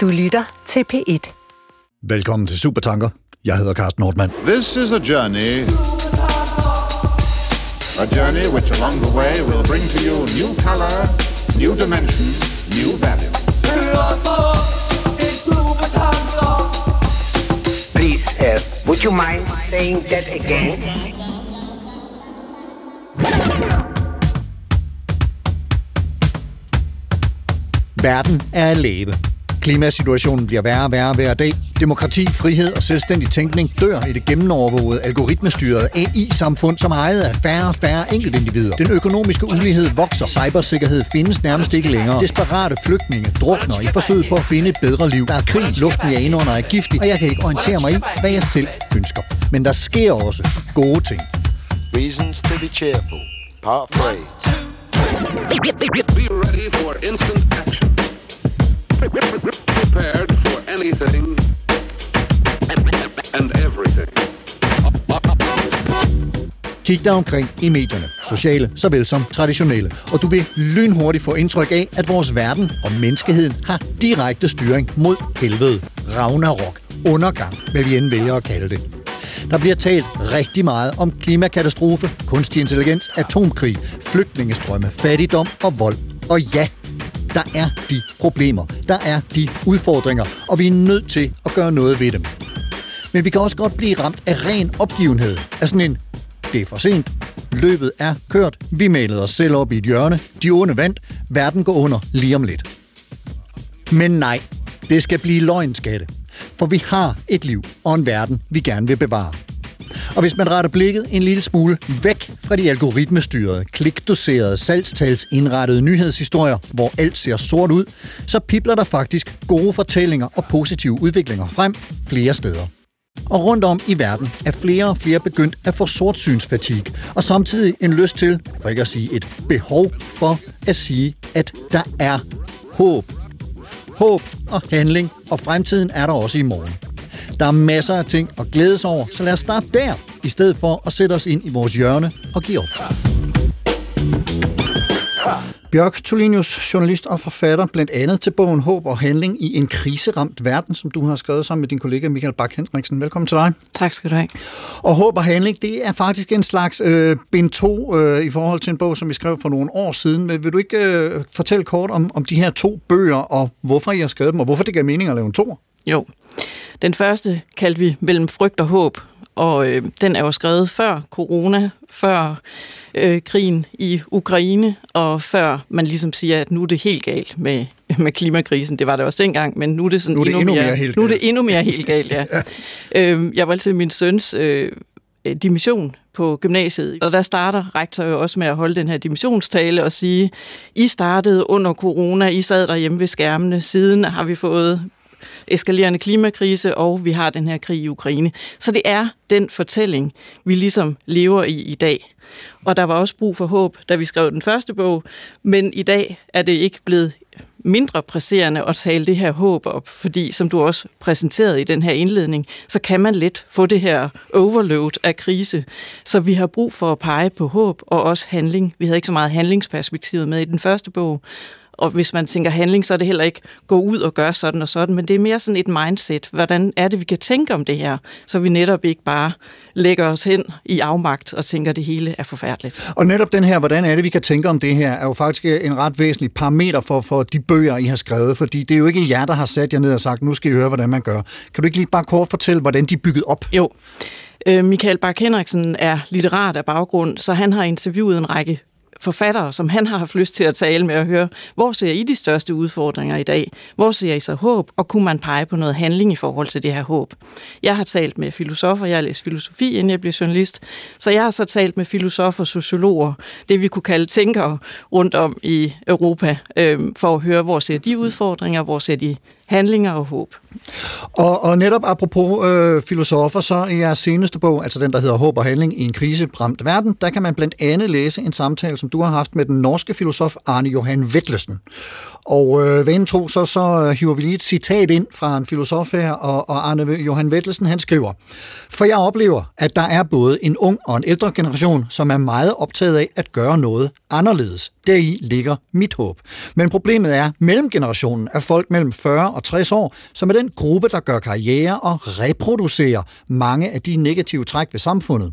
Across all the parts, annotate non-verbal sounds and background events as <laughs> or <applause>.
Du lytter til P1. Velkommen til Supertanker. Jeg hedder Carsten Nordmann. This is a journey. A journey which along the way will bring to you new color, new dimension, new value. Please, uh, would you mind saying that again? Verden er at leve. Klimasituationen bliver værre og værre hver dag. Demokrati, frihed og selvstændig tænkning dør i det gennenovervågede, algoritmestyrede AI-samfund, som er ejet af færre og færre enkeltindivider. Den økonomiske ulighed vokser. Cybersikkerhed findes nærmest ikke længere. Desperate flygtninge drukner i forsøget på at finde et bedre liv. Der er krig, luften jeg indånder er giftig, og jeg kan ikke orientere mig i, hvad jeg selv ønsker. Men der sker også gode ting. Reasons to be cheerful. Part 3. Be ready for instant action. Prepared for anything and everything. Kig dig omkring i medierne, sociale såvel som traditionelle, og du vil lynhurtigt få indtryk af, at vores verden og menneskeheden har direkte styring mod helvede, ragnarok, undergang, hvad vi end vælger at kalde det. Der bliver talt rigtig meget om klimakatastrofe, kunstig intelligens, atomkrig, flygtningestrømme, fattigdom og vold. Og ja, der er de problemer, der er de udfordringer, og vi er nødt til at gøre noget ved dem. Men vi kan også godt blive ramt af ren opgivenhed, af sådan en, det er for sent, løbet er kørt, vi malede os selv op i et hjørne, de onde vandt, verden går under lige om lidt. Men nej, det skal blive løgnskatte. For vi har et liv og en verden, vi gerne vil bevare. Og hvis man retter blikket en lille smule væk fra de algoritmestyrede, klikdoserede, salgstalsindrettede nyhedshistorier, hvor alt ser sort ud, så pipler der faktisk gode fortællinger og positive udviklinger frem flere steder. Og rundt om i verden er flere og flere begyndt at få sortsynsfatig, og samtidig en lyst til, for ikke at sige et behov for at sige, at der er håb. Håb og handling, og fremtiden er der også i morgen. Der er masser af ting at glæde sig over, så lad os starte der, i stedet for at sætte os ind i vores hjørne og give op. Bjørk Tolinius, journalist og forfatter, blandt andet til bogen Håb og Handling i en kriseramt verden, som du har skrevet sammen med din kollega Michael Bak Henriksen. Velkommen til dig. Tak skal du have. Og Håb og Handling, det er faktisk en slags øh, bind 2 øh, i forhold til en bog, som vi skrev for nogle år siden. Men vil du ikke øh, fortælle kort om, om de her to bøger, og hvorfor I har skrevet dem, og hvorfor det gav mening at lave en to? Jo. Den første kaldte vi Mellem frygt og håb, og øh, den er jo skrevet før corona, før øh, krigen i Ukraine, og før man ligesom siger, at nu er det helt galt med, <laughs> med klimakrisen. Det var det også dengang, men nu er det, sådan Nu er det endnu, endnu mere, mere helt nu er det endnu mere helt galt, ja. <laughs> ja. Øh, jeg var altid min søns øh, dimission på gymnasiet, og der starter rektor jo også med at holde den her dimissionstale og sige, I startede under corona, I sad derhjemme ved skærmene, siden har vi fået eskalerende klimakrise, og vi har den her krig i Ukraine. Så det er den fortælling, vi ligesom lever i i dag. Og der var også brug for håb, da vi skrev den første bog, men i dag er det ikke blevet mindre presserende at tale det her håb op, fordi som du også præsenterede i den her indledning, så kan man lidt få det her overload af krise. Så vi har brug for at pege på håb og også handling. Vi havde ikke så meget handlingsperspektivet med i den første bog, og hvis man tænker handling, så er det heller ikke gå ud og gøre sådan og sådan, men det er mere sådan et mindset. Hvordan er det, vi kan tænke om det her, så vi netop ikke bare lægger os hen i afmagt og tænker, at det hele er forfærdeligt. Og netop den her, hvordan er det, vi kan tænke om det her, er jo faktisk en ret væsentlig parameter for, for de bøger, I har skrevet, fordi det er jo ikke jer, der har sat jer ned og sagt, nu skal I høre, hvordan man gør. Kan du ikke lige bare kort fortælle, hvordan de er bygget op? Jo. Øh, Michael Bak Henriksen er litterat af baggrund, så han har interviewet en række forfattere, som han har haft lyst til at tale med og høre, hvor ser I de største udfordringer i dag? Hvor ser I så håb? Og kunne man pege på noget handling i forhold til det her håb? Jeg har talt med filosofer, jeg har læst filosofi, inden jeg blev journalist, så jeg har så talt med filosofer, sociologer, det vi kunne kalde tænkere rundt om i Europa, øh, for at høre, hvor ser de udfordringer, hvor ser de handlinger og håb. Og, og netop apropos øh, filosofer, så i jeres seneste bog, altså den, der hedder Håb og Handling i en kriseramt verden, der kan man blandt andet læse en samtale, som du har haft med den norske filosof Arne Johan Vettlesen. Og øh, vanen tro, så, så øh, hiver vi lige et citat ind fra en filosof her, og, og Arne Johan Vetlesen, han skriver, For jeg oplever, at der er både en ung og en ældre generation, som er meget optaget af at gøre noget anderledes. Deri ligger mit håb. Men problemet er mellemgenerationen af folk mellem 40 og 60 år, som er den gruppe, der gør karriere og reproducerer mange af de negative træk ved samfundet.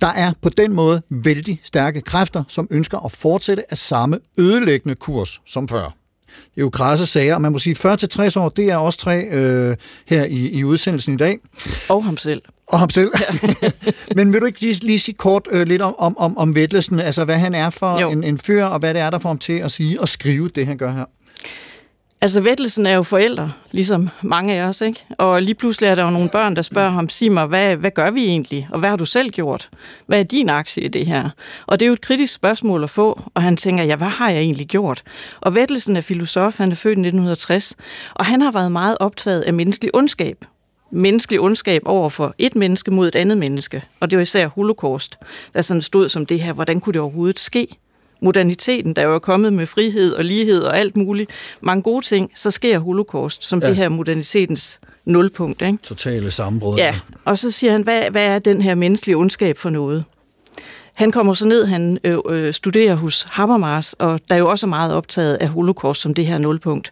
Der er på den måde vældig stærke kræfter, som ønsker at fortsætte af samme ødelæggende kurs som før. Det er jo krasse sager, og man må sige 40-60 år, det er også tre øh, her i, i udsendelsen i dag. Og ham selv. Og ham selv. <laughs> Men vil du ikke lige, lige sige kort øh, lidt om, om, om, om Vettelsen, altså hvad han er for Jo. en, en fyr, og hvad det er, der får ham til at sige og skrive det, han gør her? Altså, Vettelsen er jo forældre, ligesom mange af os, ikke? Og lige pludselig er der jo nogle børn, der spørger ham, sig mig, hvad, hvad gør vi egentlig? Og hvad har du selv gjort? Hvad er din aktie i det her? Og det er jo et kritisk spørgsmål at få, og han tænker, ja, hvad har jeg egentlig gjort? Og Vettelsen er filosof, han er født i 1960, og han har været meget optaget af menneskelig ondskab. Menneskelig ondskab over for et menneske mod et andet menneske. Og det var især holocaust, der sådan stod som det her, hvordan kunne det overhovedet ske? Moderniteten, der jo er kommet med frihed og lighed og alt muligt, mange gode ting, så sker holocaust som ja. Det her modernitetens nulpunkt. Ikke? Totale sammenbrud. Ja, og så siger han, hvad, hvad er den her menneskelige ondskab for noget? Han kommer så ned, han øh, øh, studerer hos Habermas, og der er jo også meget optaget af holocaust som det her nulpunkt.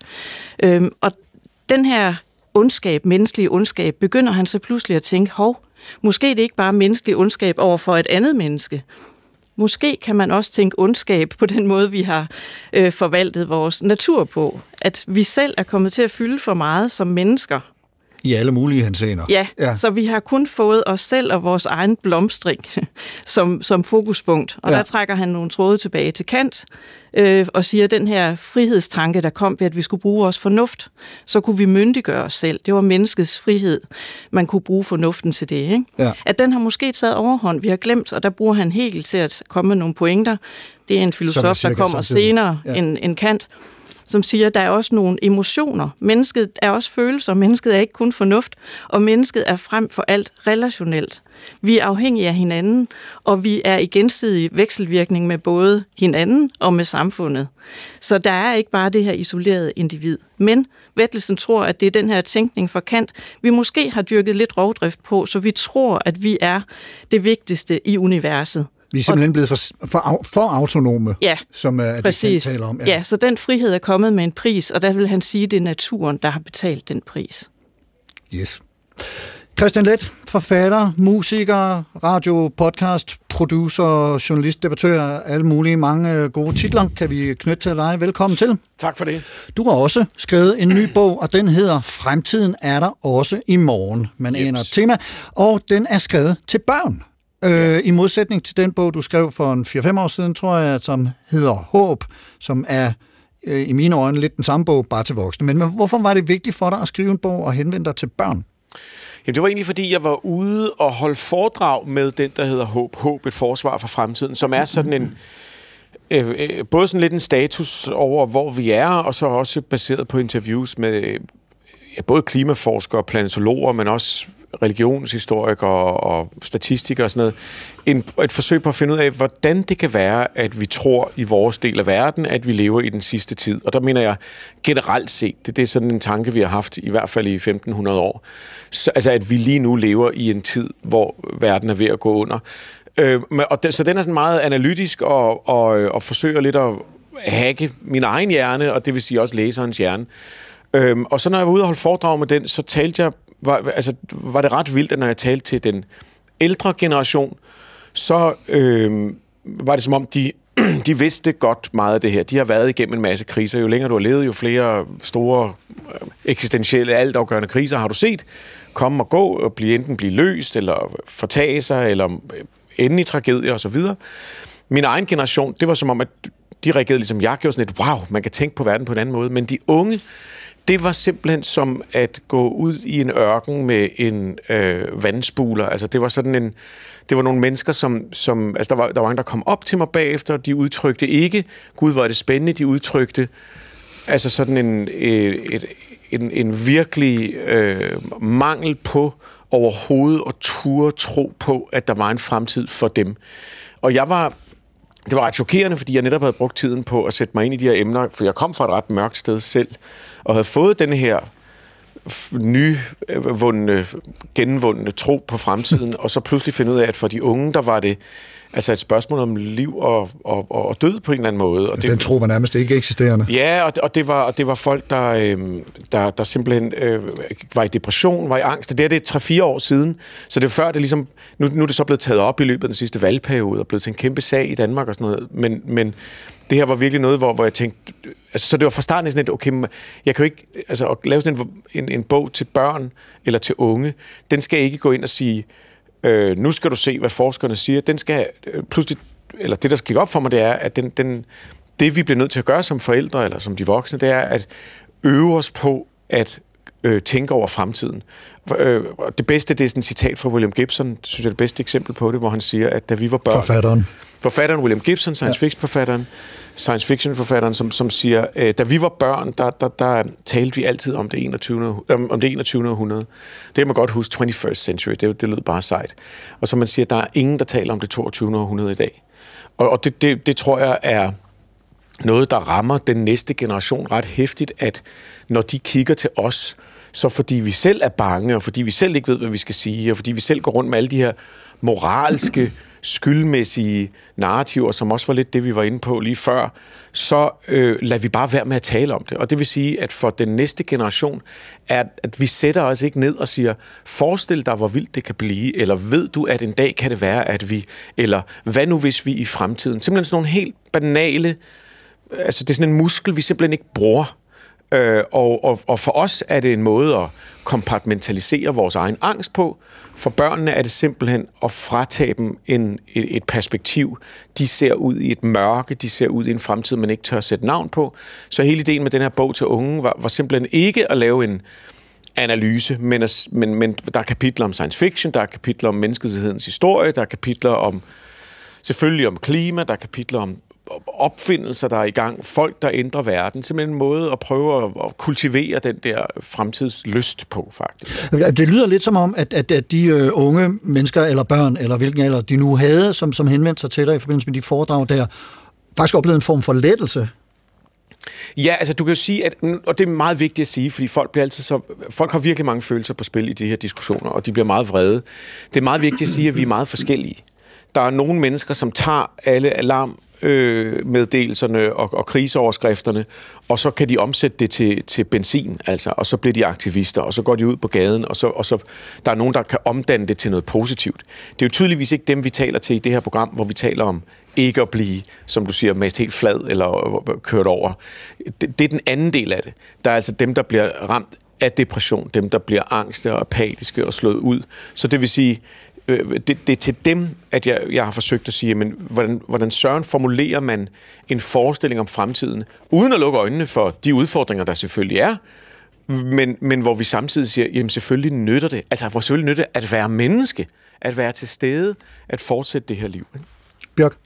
Øhm, og den her ondskab, menneskelige ondskab, begynder han så pludselig at tænke, hov, måske er det ikke bare menneskelig ondskab over for et andet menneske. Måske kan man også tænke ondskab på den måde, vi har øh, forvaltet vores natur på. At vi selv er kommet til at fylde for meget som mennesker. I alle mulige henseender. Ja, ja. så vi har kun fået os selv og vores egen blomstring <laughs> som, som fokuspunkt. Og Ja. der trækker han nogle tråde tilbage til Kant øh, og siger, at den her frihedstanke, der kom ved, at vi skulle bruge vores fornuft, så kunne vi myndiggøre os selv. Det var menneskets frihed. Man kunne bruge fornuften til det. Ikke? Ja. At den har måske taget overhånd. Vi har glemt, og der bruger han helt til at komme med nogle pointer. Det er en filosof, der cirka kommer senere ja. end, end Kant som siger, at der er også nogle emotioner. Mennesket er også følelser. Mennesket er ikke kun fornuft, og mennesket er frem for alt relationelt. Vi er afhængige af hinanden, og vi er i gensidig vekselvirkning med både hinanden og med samfundet. Så der er ikke bare det her isolerede individ. Men Vettelsen tror, at det er den her tænkning for Kant, vi måske har dyrket lidt rovdrift på, så vi tror, at vi er det vigtigste i universet. Vi er simpelthen blevet for, for, for autonome, Ja, som uh, det Præcis. taler om. Ja. ja, så den frihed er kommet med en pris, og der vil han sige, at det er naturen, der har betalt den pris. Yes. Christian Let, forfatter, musiker, radio, podcast, producer, journalist, debattør, alle mulige mange øh, gode titler kan vi knytte til dig. Velkommen til. Tak for det. Du har også skrevet en ny bog, og den hedder Fremtiden er der også i morgen. Man Yes. aner et tema, og den er skrevet til børn. Øh, I modsætning til den bog, du skrev for en 4-5 år siden, tror jeg, som hedder Håb, som er øh, i mine øjne lidt den samme bog, bare til voksne. Men, men hvorfor var det vigtigt for dig at skrive en bog og henvende dig til børn? Jamen, det var egentlig, fordi jeg var ude og holde foredrag med den, der hedder Håb. Håb, et forsvar for fremtiden, som er sådan en... <laughs> Øh, øh, både sådan lidt en status over, hvor vi er, og så også baseret på interviews med øh, ja, både klimaforskere, planetologer, men også religionshistorikere og statistikere og sådan noget. En, et forsøg på at finde ud af, hvordan det kan være, at vi tror i vores del af verden, at vi lever i den sidste tid. Og der mener jeg generelt set, det, det er sådan en tanke, vi har haft i hvert fald i 1500 år. Så, altså, at vi lige nu lever i en tid, hvor verden er ved at gå under. Øh, men- og den, så den er sådan meget analytisk og, og, og forsøger lidt at hacke min egen hjerne, og det vil sige også læserens hjerne. Øhm, og så når jeg var ude og holde foredrag med den, så talte jeg, var, altså, var det ret vildt, at når jeg talte til den ældre generation, så øh, var det som om, de, <clears throat> de vidste godt meget af det her. De har været igennem en masse kriser. Jo længere du har levet, jo flere store øh, eksistentielle, altafgørende kriser har du set komme og gå, og blive, enten blive løst, eller fortage sig, eller øh, ende i tragedier osv. Min egen generation, det var som om, at de reagerede ligesom jeg gjorde sådan lidt, wow, man kan tænke på verden på en anden måde. Men de unge, det var simpelthen som at gå ud i en ørken med en øh, vandspuler. Altså det var sådan en, det var nogle mennesker, som, som altså der var, der var mange, der kom op til mig bagefter, de udtrykte ikke, gud hvor er det spændende, de udtrykte altså sådan en, øh, et, en, en virkelig øh, mangel på overhovedet at ture tro på, at der var en fremtid for dem. Og jeg var, det var ret chokerende, fordi jeg netop havde brugt tiden på at sætte mig ind i de her emner, for jeg kom fra et ret mørkt sted selv, og havde fået den her nyvundne, genvundne tro på fremtiden, og så pludselig finde ud af, at for de unge, der var det altså et spørgsmål om liv og, og, og død på en eller anden måde. Og det, Den tro var nærmest ikke eksisterende. Ja, og det, og det, var, og det var folk, der, øh, der, der simpelthen øh, var i depression, var i angst. Det er det er 3-4 år siden, så det er før, det ligesom, nu, nu er det så blevet taget op i løbet af den sidste valgperiode, og blevet til en kæmpe sag i Danmark og sådan noget, men, men det her var virkelig noget, hvor, hvor jeg tænkte, altså, så det var fra starten sådan lidt, okay, men jeg kan jo ikke, altså at lave sådan en, en, en bog til børn eller til unge, den skal ikke gå ind og sige, øh, nu skal du se, hvad forskerne siger, den skal øh, pludselig, eller det, der skal op for mig, det er, at den, den, det, vi bliver nødt til at gøre som forældre, eller som de voksne, det er at øve os på at øh, tænke over fremtiden. Øh, det bedste, det er sådan et citat fra William Gibson, synes jeg er det bedste eksempel på det, hvor han siger, at da vi var børn... Forfatteren. Forfatteren William Gibson, science fiction forfatteren, science fiction forfatteren, som, som siger, øh, da vi var børn, der, der, der talte vi altid om det 21. Om, om det 21. århundrede. Det kan man godt huske, 21st century, det, det lød bare sejt. Og så man siger, der er ingen, der taler om det 22. århundrede i dag. Og, og det, det, det tror jeg er noget, der rammer den næste generation ret hæftigt, at når de kigger til os, så fordi vi selv er bange, og fordi vi selv ikke ved, hvad vi skal sige, og fordi vi selv går rundt med alle de her moralske, skyldmæssige narrativer, som også var lidt det, vi var inde på lige før, så øh, lader vi bare være med at tale om det. Og det vil sige, at for den næste generation, er, at vi sætter os ikke ned og siger, forestil dig, hvor vildt det kan blive, eller ved du, at en dag kan det være, at vi, eller hvad nu, hvis vi i fremtiden, simpelthen sådan nogle helt banale, altså det er sådan en muskel, vi simpelthen ikke bruger. Øh, og, og, og for os er det en måde at kompartmentalisere vores egen angst på. For børnene er det simpelthen at fratage dem en, et, et perspektiv. De ser ud i et mørke, de ser ud i en fremtid, man ikke tør at sætte navn på. Så hele ideen med den her bog til unge var, var simpelthen ikke at lave en analyse, men, at, men, men der er kapitler om science fiction, der er kapitler om menneskehedens historie, der er kapitler om selvfølgelig om klima, der er kapitler om opfindelser, der er i gang, folk, der ændrer verden. Simpelthen en måde at prøve at, at kultivere den der fremtidslyst på, faktisk. Det lyder lidt som om, at, at, at de øh, unge mennesker, eller børn, eller hvilken alder de nu havde, som, som henvendte sig til dig i forbindelse med de foredrag der, faktisk oplevede en form for lettelse. Ja, altså du kan jo sige, at, og det er meget vigtigt at sige, fordi folk bliver altid så, folk har virkelig mange følelser på spil i de her diskussioner, og de bliver meget vrede. Det er meget vigtigt at sige, at vi er meget forskellige. Der er nogle mennesker, som tager alle alarm øh, meddelserne og, og kriseoverskrifterne, og så kan de omsætte det til, til benzin, altså, og så bliver de aktivister, og så går de ud på gaden, og så, og så der er nogen, der kan omdanne det til noget positivt. Det er jo tydeligvis ikke dem, vi taler til i det her program, hvor vi taler om ikke at blive, som du siger, mest helt flad eller kørt over. Det, det er den anden del af det. Der er altså dem, der bliver ramt af depression, dem, der bliver angste og apatiske og slået ud. Så det vil sige, Øh, det, det er til dem, at jeg, jeg har forsøgt at sige, men hvordan, hvordan søren formulerer man en forestilling om fremtiden, uden at lukke øjnene for de udfordringer, der selvfølgelig er, men, men hvor vi samtidig siger, jamen selvfølgelig nytter det, altså hvor selvfølgelig nytter det at være menneske, at være til stede, at fortsætte det her liv. Ikke? Bjørk?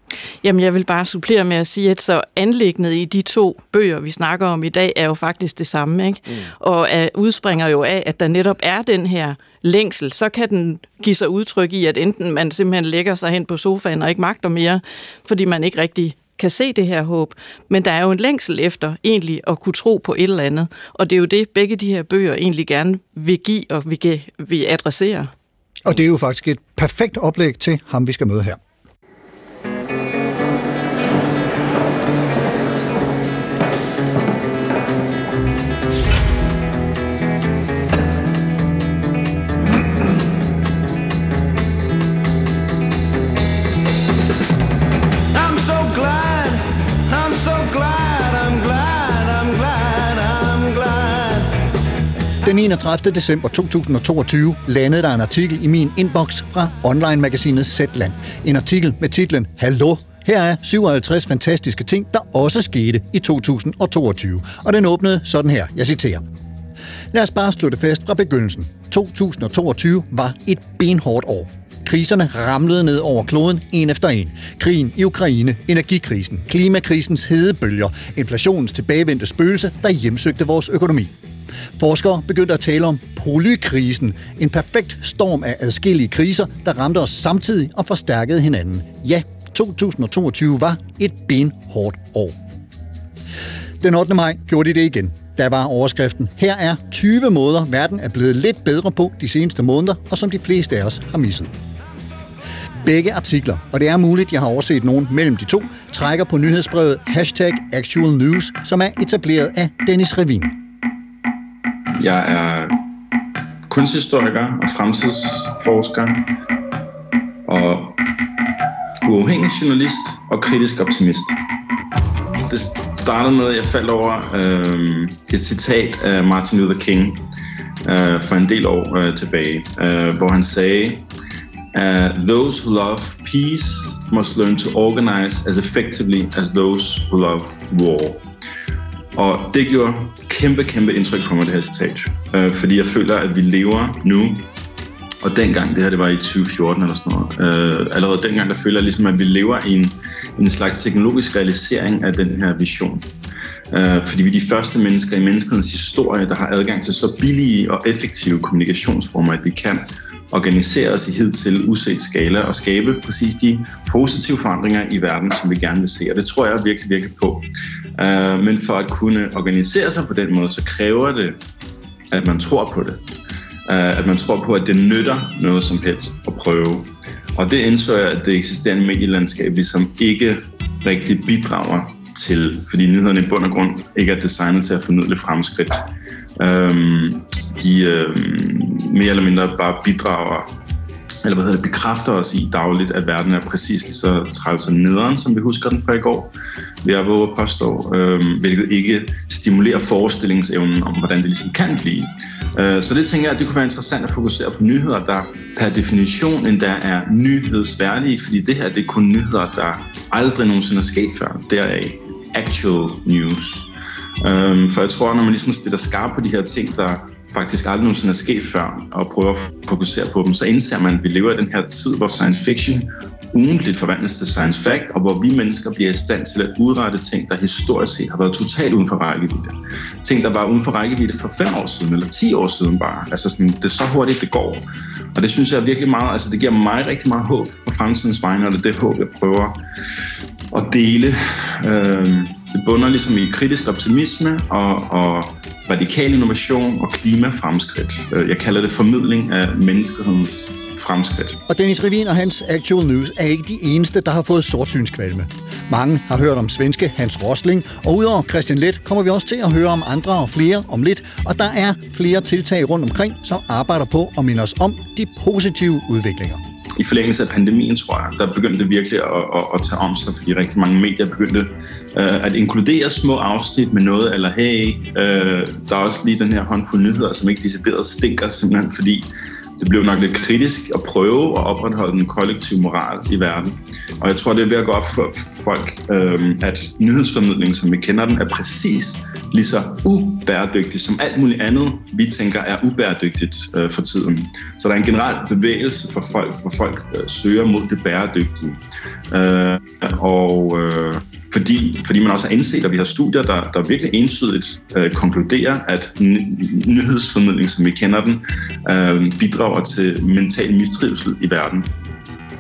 Jamen, jeg vil bare supplere med at sige, at så anlægget i de to bøger, vi snakker om i dag, er jo faktisk det samme, ikke? Mm. Og er, udspringer jo af, at der netop er den her længsel, så kan den give sig udtryk i, at enten man simpelthen lægger sig hen på sofaen og ikke magter mere, fordi man ikke rigtig kan se det her håb. Men der er jo en længsel efter egentlig at kunne tro på et eller andet. Og det er jo det, begge de her bøger egentlig gerne vil give og vil, vil adressere. Og det er jo faktisk et perfekt oplæg til ham, vi skal møde her. Den 31. december 2022 landede der en artikel i min inbox fra online-magasinet Zetland. En artikel med titlen Hallo, her er 57 fantastiske ting, der også skete i 2022. Og den åbnede sådan her, jeg citerer. Lad os bare slå det fast fra begyndelsen. 2022 var et benhårdt år. Kriserne ramlede ned over kloden en efter en. Krigen i Ukraine, energikrisen, klimakrisens hedebølger, inflationens tilbagevendte spøgelse, der hjemsøgte vores økonomi. Forskere begyndte at tale om polykrisen, en perfekt storm af adskillige kriser, der ramte os samtidig og forstærkede hinanden. Ja, 2022 var et benhårdt år. Den 8. maj gjorde de det igen. Der var overskriften. Her er 20 måder, verden er blevet lidt bedre på de seneste måneder, og som de fleste af os har misset. Begge artikler, og det er muligt, jeg har overset nogen mellem de to, trækker på nyhedsbrevet hashtag Actual News, som er etableret af Dennis Revin. Jeg er kunsthistoriker og fremtidsforsker og uafhængig journalist og kritisk optimist. Det startede med, at jeg faldt over øh, et citat af Martin Luther King øh, for en del år øh, tilbage, øh, hvor han sagde, uh, Those who love peace must learn to organize as effectively as those who love war. Og det gjorde kæmpe, kæmpe indtryk på mig, det her citat. Øh, fordi jeg føler, at vi lever nu, og dengang, det her det var i 2014 eller sådan noget, øh, allerede dengang, der føler jeg ligesom, at vi lever i en, en slags teknologisk realisering af den her vision. Øh, fordi vi er de første mennesker i menneskets historie, der har adgang til så billige og effektive kommunikationsformer, at vi kan organisere os i hidtil uset skala og skabe præcis de positive forandringer i verden, som vi gerne vil se. Og det tror jeg virkelig, virkelig på. Uh, men for at kunne organisere sig på den måde, så kræver det, at man tror på det. Uh, at man tror på, at det nytter noget som helst at prøve. Og det indså jeg, at det eksisterende medielandskab ligesom ikke rigtig bidrager til, fordi nyhederne i bund og grund ikke er designet til at formidle fremskridt. Øhm, de øhm, mere eller mindre bare bidrager eller hvad hedder det, bekræfter os i dagligt, at verden er præcis lige så træls og nederen, som vi husker den fra i går, vil jeg våge at påstå, øh, hvilket ikke stimulerer forestillingsevnen om, hvordan det ligesom kan blive. Øh, så det tænker jeg, at det kunne være interessant at fokusere på nyheder, der per definition endda er nyhedsværdige, fordi det her det er kun nyheder, der aldrig nogensinde er sket før. Deraf actual news. Øhm, for jeg tror, når man ligesom stiller skarp på de her ting, der faktisk aldrig nogensinde er sket før, og prøver at fokusere på dem, så indser man, at vi lever i den her tid, hvor science fiction ugentligt forvandles til science fact, og hvor vi mennesker bliver i stand til at udrette ting, der historisk set har været totalt uden for rækkevidde. Ting, der var uden for rækkevidde for fem år siden, eller ti år siden bare. Altså sådan, det er så hurtigt, det går. Og det synes jeg er virkelig meget, altså det giver mig rigtig meget håb på fremtidens vegne, og det er det håb, jeg prøver at dele. Øh, det bunder ligesom i kritisk optimisme og, og radikal innovation og klimafremskridt. Øh, jeg kalder det formidling af menneskehedens fremskridt. Og Dennis Revin og hans Actual News er ikke de eneste, der har fået sortsynskvalme. Mange har hørt om svenske Hans Rosling, og udover Christian Let kommer vi også til at høre om andre og flere om lidt, og der er flere tiltag rundt omkring, som arbejder på at minde os om de positive udviklinger i forlængelse af pandemien, tror jeg, der begyndte det virkelig at, at, at tage om sig, fordi rigtig mange medier begyndte øh, at inkludere små afsnit med noget, eller hey, øh, der er også lige den her håndfuld nyheder, som ikke decideret stinker, simpelthen fordi det blev nok lidt kritisk at prøve at opretholde den kollektive moral i verden. Og jeg tror, det er ved at gå op for folk, øh, at nyhedsformidlingen, som vi kender den, er præcis lige så ubæredygtig som alt muligt andet, vi tænker er ubæredygtigt øh, for tiden. Så der er en generel bevægelse for folk, hvor folk øh, søger mod det bæredygtige. Øh, og øh, fordi, fordi man også har indset, at vi har studier, der, der virkelig entydigt øh, konkluderer, at nyhedsformidling, som vi kender den, øh, bidrager til mental mistrivsel i verden.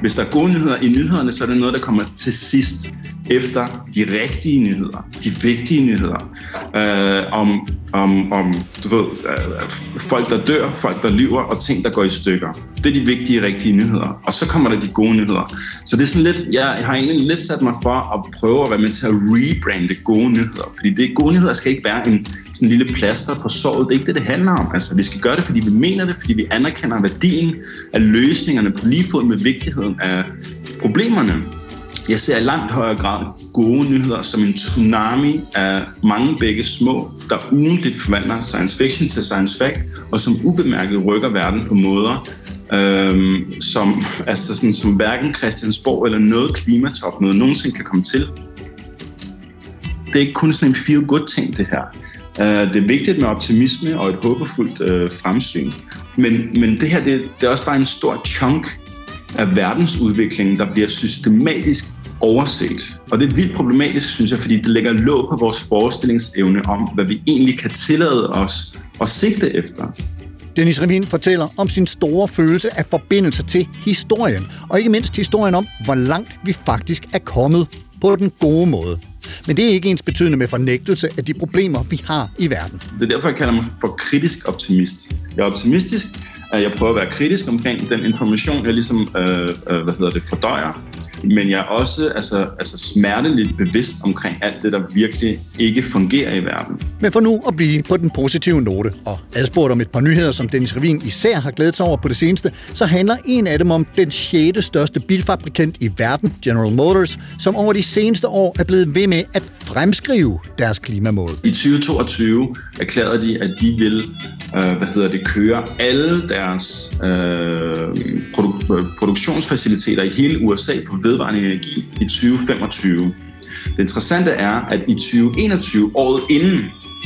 Hvis der er gode nyheder i nyhederne, så er det noget, der kommer til sidst efter de rigtige nyheder, de vigtige nyheder, øh, om, om, om du ved, øh, folk, der dør, folk, der lyver, og ting, der går i stykker. Det er de vigtige, rigtige nyheder. Og så kommer der de gode nyheder. Så det er sådan lidt, jeg har egentlig lidt sat mig for at prøve at være med til at rebrande gode nyheder. Fordi det gode nyheder skal ikke være en sådan lille plaster på såret. Det er ikke det, det handler om. Altså, vi skal gøre det, fordi vi mener det, fordi vi anerkender værdien af løsningerne på lige fod med vigtigheden af problemerne. Jeg ser i langt højere grad gode nyheder som en tsunami af mange begge små, der ugentligt forvandler science fiction til science fact, og som ubemærket rykker verden på måder, øhm, som, altså sådan, som hverken Christiansborg eller noget klimatopmøde nogensinde kan komme til. Det er ikke kun sådan en feel-good-ting, det her. Uh, det er vigtigt med optimisme og et håbefuldt uh, fremsyn. Men, men det her, det, det er også bare en stor chunk af verdensudviklingen, der bliver systematisk overset. Og det er vildt problematisk, synes jeg, fordi det lægger låg på vores forestillingsevne om, hvad vi egentlig kan tillade os at sigte efter. Dennis Revin fortæller om sin store følelse af forbindelse til historien, og ikke mindst historien om, hvor langt vi faktisk er kommet på den gode måde. Men det er ikke ens betydende med fornægtelse af de problemer, vi har i verden. Det er derfor, jeg kalder mig for kritisk optimist. Jeg er optimistisk, jeg prøver at være kritisk omkring den information, jeg ligesom, øh, øh, hvad hedder det, fordøjer. Men jeg er også altså, altså smerteligt bevidst omkring alt det, der virkelig ikke fungerer i verden. Men for nu at blive på den positive note, og adspurgt om et par nyheder, som Dennis Revin især har glædet sig over på det seneste, så handler en af dem om den 6. største bilfabrikant i verden, General Motors, som over de seneste år er blevet ved med at fremskrive deres klimamål. I 2022 erklærede de, at de vil øh, hvad hedder det, køre alle deres øh, produ- produktionsfaciliteter i hele USA på vedvarende energi i 2025. Det interessante er, at i 2021, året inden,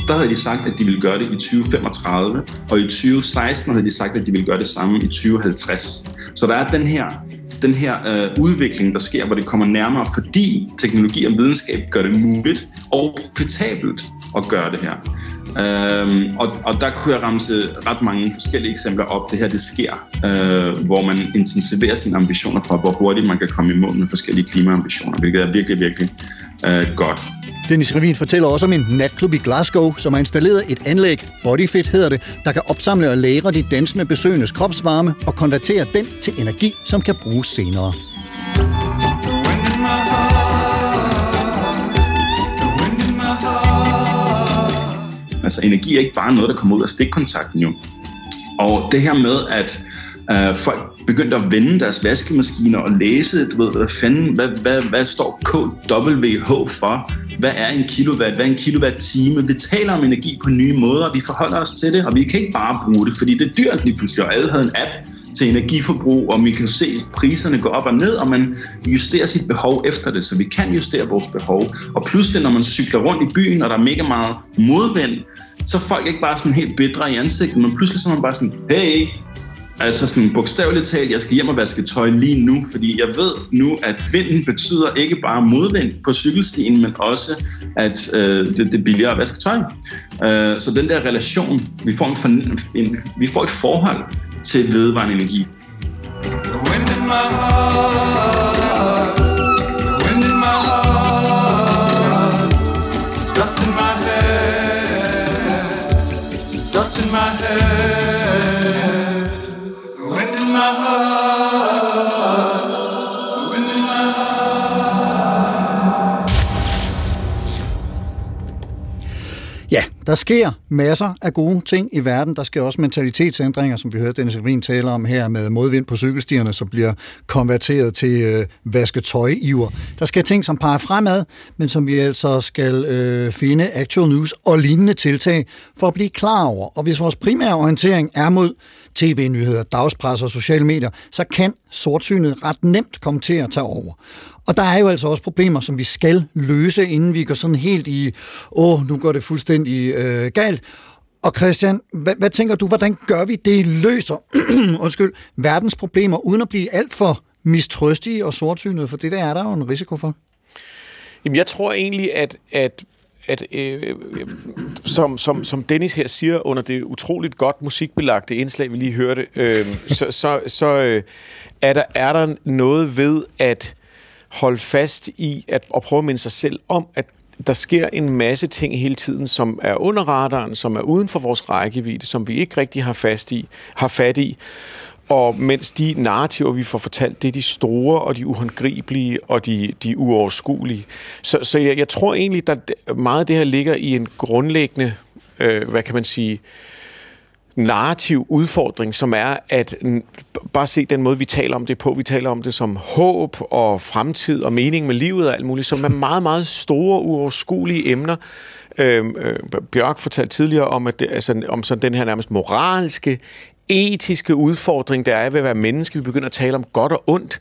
der havde de sagt, at de ville gøre det i 2035, og i 2016 havde de sagt, at de ville gøre det samme i 2050. Så der er den her den her øh, udvikling, der sker, hvor det kommer nærmere, fordi teknologi og videnskab gør det muligt og profitabelt at gøre det her. Øhm, og, og der kunne jeg ramse ret mange forskellige eksempler op. Det her, det sker, øh, hvor man intensiverer sine ambitioner for, hvor hurtigt man kan komme i mål med forskellige klimaambitioner, hvilket er virkelig, virkelig øh, godt. Dennis Revin fortæller også om en natklub i Glasgow, som har installeret et anlæg, Bodyfit hedder det, der kan opsamle og lære de dansende besøgendes kropsvarme og konvertere den til energi, som kan bruges senere. Altså energi er ikke bare noget, der kommer ud af stikkontakten jo. Og det her med, at øh, folk begyndte at vende deres vaskemaskiner og læse, du ved, hvad fanden, hvad, hvad, hvad står KWH for? Hvad er en kilowatt? Hvad er en kilowatt-time? Vi taler om energi på nye måder, vi forholder os til det, og vi kan ikke bare bruge det, fordi det er dyrt lige pludselig, og alle havde en app til energiforbrug, og vi kan se, at priserne går op og ned, og man justerer sit behov efter det, så vi kan justere vores behov. Og pludselig, når man cykler rundt i byen, og der er mega meget modvind, så er folk ikke bare sådan helt bedre i ansigtet, men pludselig så er man bare sådan, hey, Altså sådan bogstaveligt talt, jeg skal hjem og vaske tøj lige nu, fordi jeg ved nu, at vinden betyder ikke bare modvind på cykelstien, men også, at øh, det, det er billigere at vaske tøj. Øh, så den der relation, vi får, en, en, vi får et forhold til vedvarende energi. Wind in my heart, der sker masser af gode ting i verden. Der sker også mentalitetsændringer, som vi hørte Dennis Revin tale om her med modvind på cykelstierne, som bliver konverteret til øh, vasketøj-iver. Der sker ting, som peger fremad, men som vi altså skal øh, finde actual news og lignende tiltag for at blive klar over. Og hvis vores primære orientering er mod tv-nyheder, dagspresse og sociale medier, så kan sortsynet ret nemt komme til at tage over. Og der er jo altså også problemer, som vi skal løse, inden vi går sådan helt i, åh, nu går det fuldstændig øh, galt. Og Christian, hvad, hvad tænker du, hvordan gør vi det løser <clears throat> undskyld, verdens problemer, uden at blive alt for mistrøstige og sortsynede? for det der er der jo en risiko for. Jamen, jeg tror egentlig, at, at at øh, øh, som, som, som Dennis her siger under det utroligt godt musikbelagte indslag, vi lige hørte, øh, så, så, så øh, er, der, er der noget ved at holde fast i at, at prøve at minde sig selv om, at der sker en masse ting hele tiden, som er under radaren, som er uden for vores rækkevidde, som vi ikke rigtig har, fast i, har fat i. Og mens de narrativer, vi får fortalt, det er de store og de uhåndgribelige og de, de uoverskuelige. Så, så jeg, jeg tror egentlig, at meget af det her ligger i en grundlæggende, øh, hvad kan man sige, narrativ udfordring, som er at n- bare se den måde, vi taler om det på. Vi taler om det som håb og fremtid og mening med livet og alt muligt, som er meget, meget store, uoverskuelige emner. Øhm, øh, Bjørk fortalte tidligere om, at det, altså, om sådan den her nærmest moralske, etiske udfordring, der er ved at være menneske. Vi begynder at tale om godt og ondt.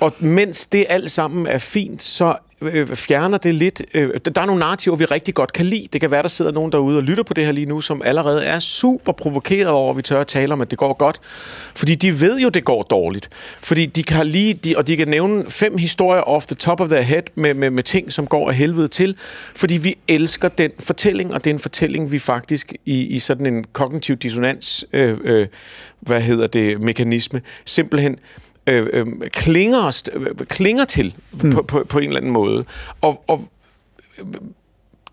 Og mens det alt sammen er fint, så øh, fjerner det lidt... Øh, der er nogle narrativer, vi rigtig godt kan lide. Det kan være, der sidder nogen derude og lytter på det her lige nu, som allerede er super provokeret over, at vi tør at tale om, at det går godt. Fordi de ved jo, det går dårligt. Fordi de kan lige... De, og de kan nævne fem historier off the top of their head med, med, med ting, som går af helvede til. Fordi vi elsker den fortælling, og det er en fortælling, vi faktisk i, i sådan en kognitiv dissonans... Øh, øh, hvad hedder det, mekanisme, simpelthen øh, øh, klinger, øh, klinger til mm. på, på, på en eller anden måde. Og, og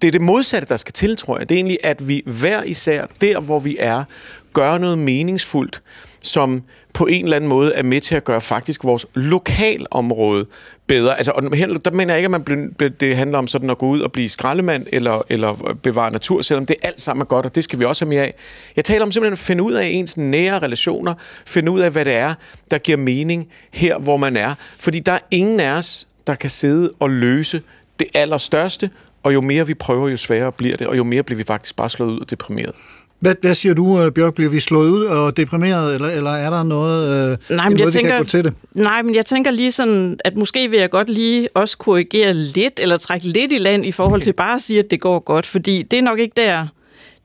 det er det modsatte, der skal til, tror jeg. Det er egentlig, at vi hver især, der hvor vi er, gør noget meningsfuldt, som på en eller anden måde er med til at gøre faktisk vores lokalområde bedre. Altså, og her- der mener jeg ikke, at man bliver, det handler om sådan at gå ud og blive skraldemand eller, eller bevare natur, selvom det alt sammen er godt, og det skal vi også have mere af. Jeg taler om simpelthen at finde ud af ens nære relationer, finde ud af, hvad det er, der giver mening her, hvor man er. Fordi der er ingen af os, der kan sidde og løse det allerstørste, og jo mere vi prøver, jo sværere bliver det, og jo mere bliver vi faktisk bare slået ud og deprimeret. Hvad, hvad siger du, øh, Bjørk? Bliver vi slået ud og deprimeret, eller, eller er der noget, øh, Nej, en men måde, jeg vi tænker, kan gå til det? nej, men jeg tænker lige sådan, at måske vil jeg godt lige også korrigere lidt, eller trække lidt i land i forhold til bare at sige, at det går godt, fordi det er nok ikke der,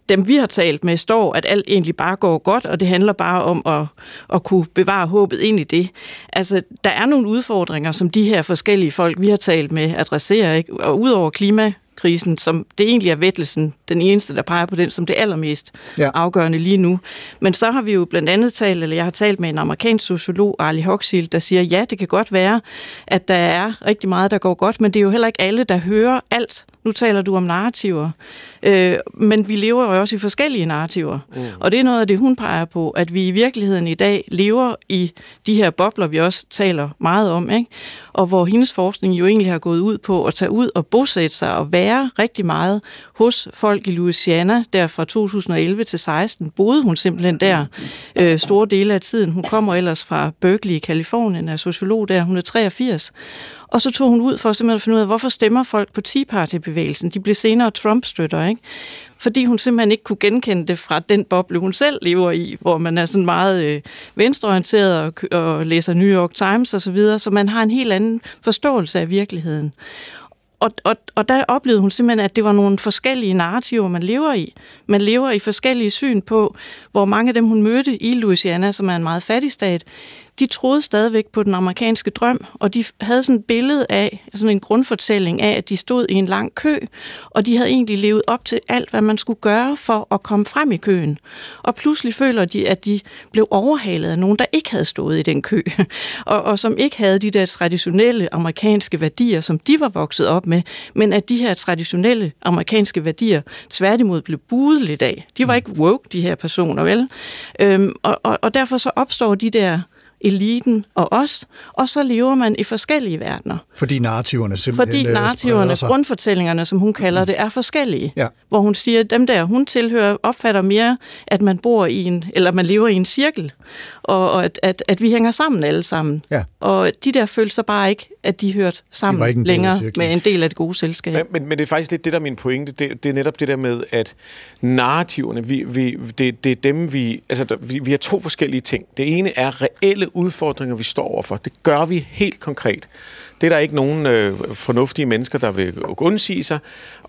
dem vi har talt med, står, at alt egentlig bare går godt, og det handler bare om at, at kunne bevare håbet ind i det. Altså, der er nogle udfordringer, som de her forskellige folk, vi har talt med, adresserer, ikke? og udover klima krisen, som det egentlig er Vettelsen, den eneste, der peger på den som det allermest Ja. afgørende lige nu. Men så har vi jo blandt andet talt, eller jeg har talt med en amerikansk sociolog, Arlie Hochschild, der siger, ja, det kan godt være, at der er rigtig meget, der går godt, men det er jo heller ikke alle, der hører alt. Nu taler du om narrativer, øh, men vi lever jo også i forskellige narrativer. Mm. Og det er noget af det, hun peger på, at vi i virkeligheden i dag lever i de her bobler, vi også taler meget om, ikke? og hvor hendes forskning jo egentlig har gået ud på at tage ud og bosætte sig og være rigtig meget hos folk i Louisiana, der fra 2011 til 16 boede hun simpelthen der øh, store dele af tiden. Hun kommer ellers fra Berkeley i Kalifornien, er sociolog der, hun er 83. Og så tog hun ud for simpelthen at finde ud af, hvorfor stemmer folk på Tea Party-bevægelsen? De blev senere Trump-støtter, ikke? Fordi hun simpelthen ikke kunne genkende det fra den boble, hun selv lever i, hvor man er sådan meget øh, venstreorienteret og, og læser New York Times osv., så, videre, så man har en helt anden forståelse af virkeligheden. Og, og, og der oplevede hun simpelthen, at det var nogle forskellige narrativer, man lever i. Man lever i forskellige syn på, hvor mange af dem, hun mødte i Louisiana, som er en meget fattig stat, de troede stadigvæk på den amerikanske drøm, og de havde sådan et billede af, sådan en grundfortælling af, at de stod i en lang kø, og de havde egentlig levet op til alt, hvad man skulle gøre for at komme frem i køen. Og pludselig føler de, at de blev overhalet af nogen, der ikke havde stået i den kø, <laughs> og, og som ikke havde de der traditionelle amerikanske værdier, som de var vokset op med, men at de her traditionelle amerikanske værdier tværtimod blev buet lidt af. De var ikke woke, de her personer, vel? Øhm, og, og, og derfor så opstår de der eliten og os, og så lever man i forskellige verdener. Fordi narrativerne simpelthen Fordi øh, narrativerne, sig. grundfortællingerne, som hun kalder det, er forskellige. Ja. Hvor hun siger, at dem der, hun tilhører, opfatter mere, at man bor i en, eller man lever i en cirkel, og, og at, at, at vi hænger sammen alle sammen. Ja. Og de der følte så bare ikke, at de hørte De sammen af længere med en del af det gode selskab. Men, men, men det er faktisk lidt det, der er min pointe. Det, det er netop det der med, at narrativerne, vi, vi, det, det er dem, vi... Altså, der, vi, vi har to forskellige ting. Det ene er reelle udfordringer, vi står overfor. Det gør vi helt konkret. Det er der ikke nogen øh, fornuftige mennesker, der vil undsige sig.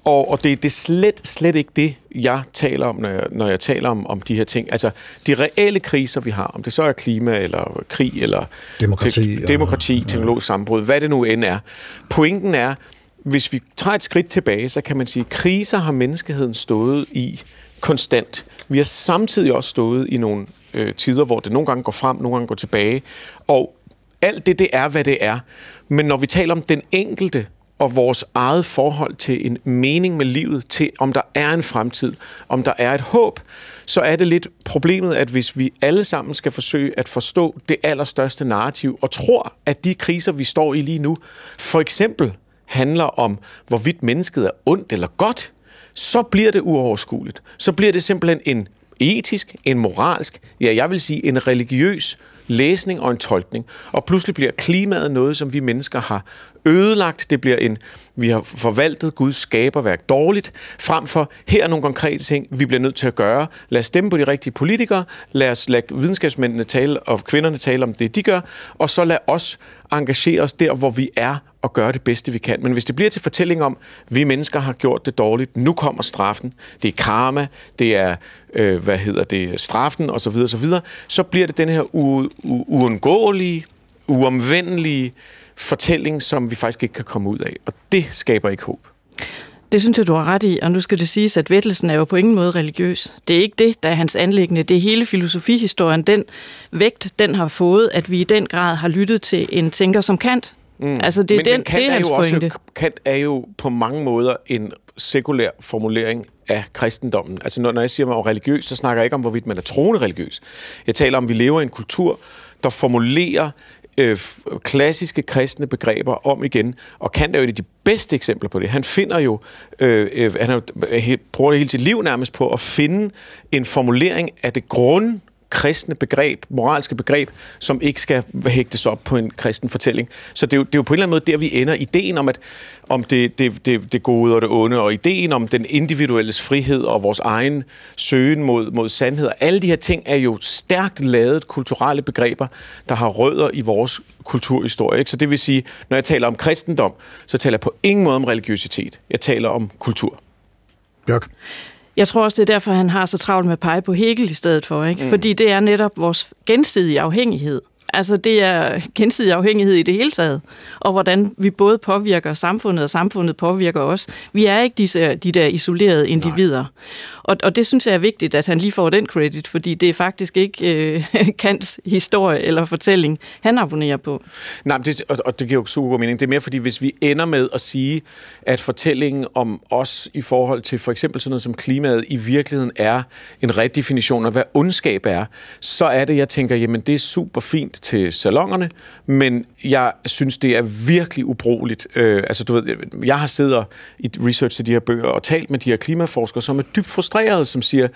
Og, og det, det er slet, slet ikke det, jeg taler om, når jeg, når jeg taler om, om de her ting. Altså, de reelle kriser, vi har, om det så er klima, eller krig, eller Demokrati te- og- demokrati teknologisk sammenbrud, hvad det nu end er. Pointen er, hvis vi tager et skridt tilbage, så kan man sige, at kriser har menneskeheden stået i konstant. Vi har samtidig også stået i nogle øh, tider, hvor det nogle gange går frem, nogle gange går tilbage. Og alt det, det er, hvad det er. Men når vi taler om den enkelte og vores eget forhold til en mening med livet, til om der er en fremtid, om der er et håb, så er det lidt problemet, at hvis vi alle sammen skal forsøge at forstå det allerstørste narrativ, og tror, at de kriser, vi står i lige nu, for eksempel handler om, hvorvidt mennesket er ondt eller godt, så bliver det uoverskueligt. Så bliver det simpelthen en etisk, en moralsk, ja, jeg vil sige en religiøs læsning og en tolkning. Og pludselig bliver klimaet noget, som vi mennesker har ødelagt. Det bliver en, vi har forvaltet Guds skaberværk dårligt, frem for her er nogle konkrete ting, vi bliver nødt til at gøre. Lad os stemme på de rigtige politikere, lad os lade videnskabsmændene tale og kvinderne tale om det, de gør, og så lad os engagere os der, hvor vi er, at gøre det bedste, vi kan. Men hvis det bliver til fortælling om, vi mennesker har gjort det dårligt, nu kommer straffen, det er karma, det er, øh, hvad hedder det, straffen osv., så, så, videre, så bliver det den her u- u- uundgåelige, uomvendelige fortælling, som vi faktisk ikke kan komme ud af. Og det skaber ikke håb. Det synes jeg, du har ret i, og nu skal det siges, at Vettelsen er jo på ingen måde religiøs. Det er ikke det, der er hans anlæggende. Det er hele filosofihistorien, den vægt, den har fået, at vi i den grad har lyttet til en tænker som Kant, Mm. Altså, det er, men, den, men Kant det er er jo også, pointe. Kant er jo på mange måder en sekulær formulering af kristendommen. Altså når, når jeg siger mig om religiøs, så snakker jeg ikke om, hvorvidt man er troende religiøs. Jeg taler om, at vi lever i en kultur, der formulerer øh, klassiske kristne begreber om igen, og Kant er jo et af de bedste eksempler på det. Han finder jo, øh, øh, han har jo he- bruger det hele sit liv nærmest på at finde en formulering af det grund kristne begreb, moralske begreb, som ikke skal hægtes op på en kristen fortælling. Så det er jo, det er jo på en eller anden måde der, vi ender. Ideen om, at, om det, det, det, det gode og det onde, og ideen om den individuelles frihed og vores egen søgen mod, mod sandhed. Alle de her ting er jo stærkt lavet kulturelle begreber, der har rødder i vores kulturhistorie. Ikke? Så det vil sige, når jeg taler om kristendom, så taler jeg på ingen måde om religiøsitet. Jeg taler om kultur. Bjørk. Jeg tror også, det er derfor, han har så travlt med at pege på Hegel i stedet for. Ikke? Mm. Fordi det er netop vores gensidige afhængighed. Altså det er gensidig afhængighed i det hele taget, og hvordan vi både påvirker samfundet, og samfundet påvirker os. Vi er ikke disse, de der isolerede individer. Og, og det synes jeg er vigtigt, at han lige får den credit, fordi det er faktisk ikke øh, <laughs> Kants historie eller fortælling, han abonnerer på. Nej, men det, og, og det giver jo super god mening. Det er mere fordi, hvis vi ender med at sige, at fortællingen om os i forhold til for eksempel sådan noget som klimaet i virkeligheden er en redefinition af, hvad ondskab er, så er det, jeg tænker, jamen det er super fint til salongerne, men jeg synes, det er virkelig ubrugeligt. Øh, altså, du ved, jeg har siddet i research til de her bøger og talt med de her klimaforskere, som er dybt frustrerede, som siger,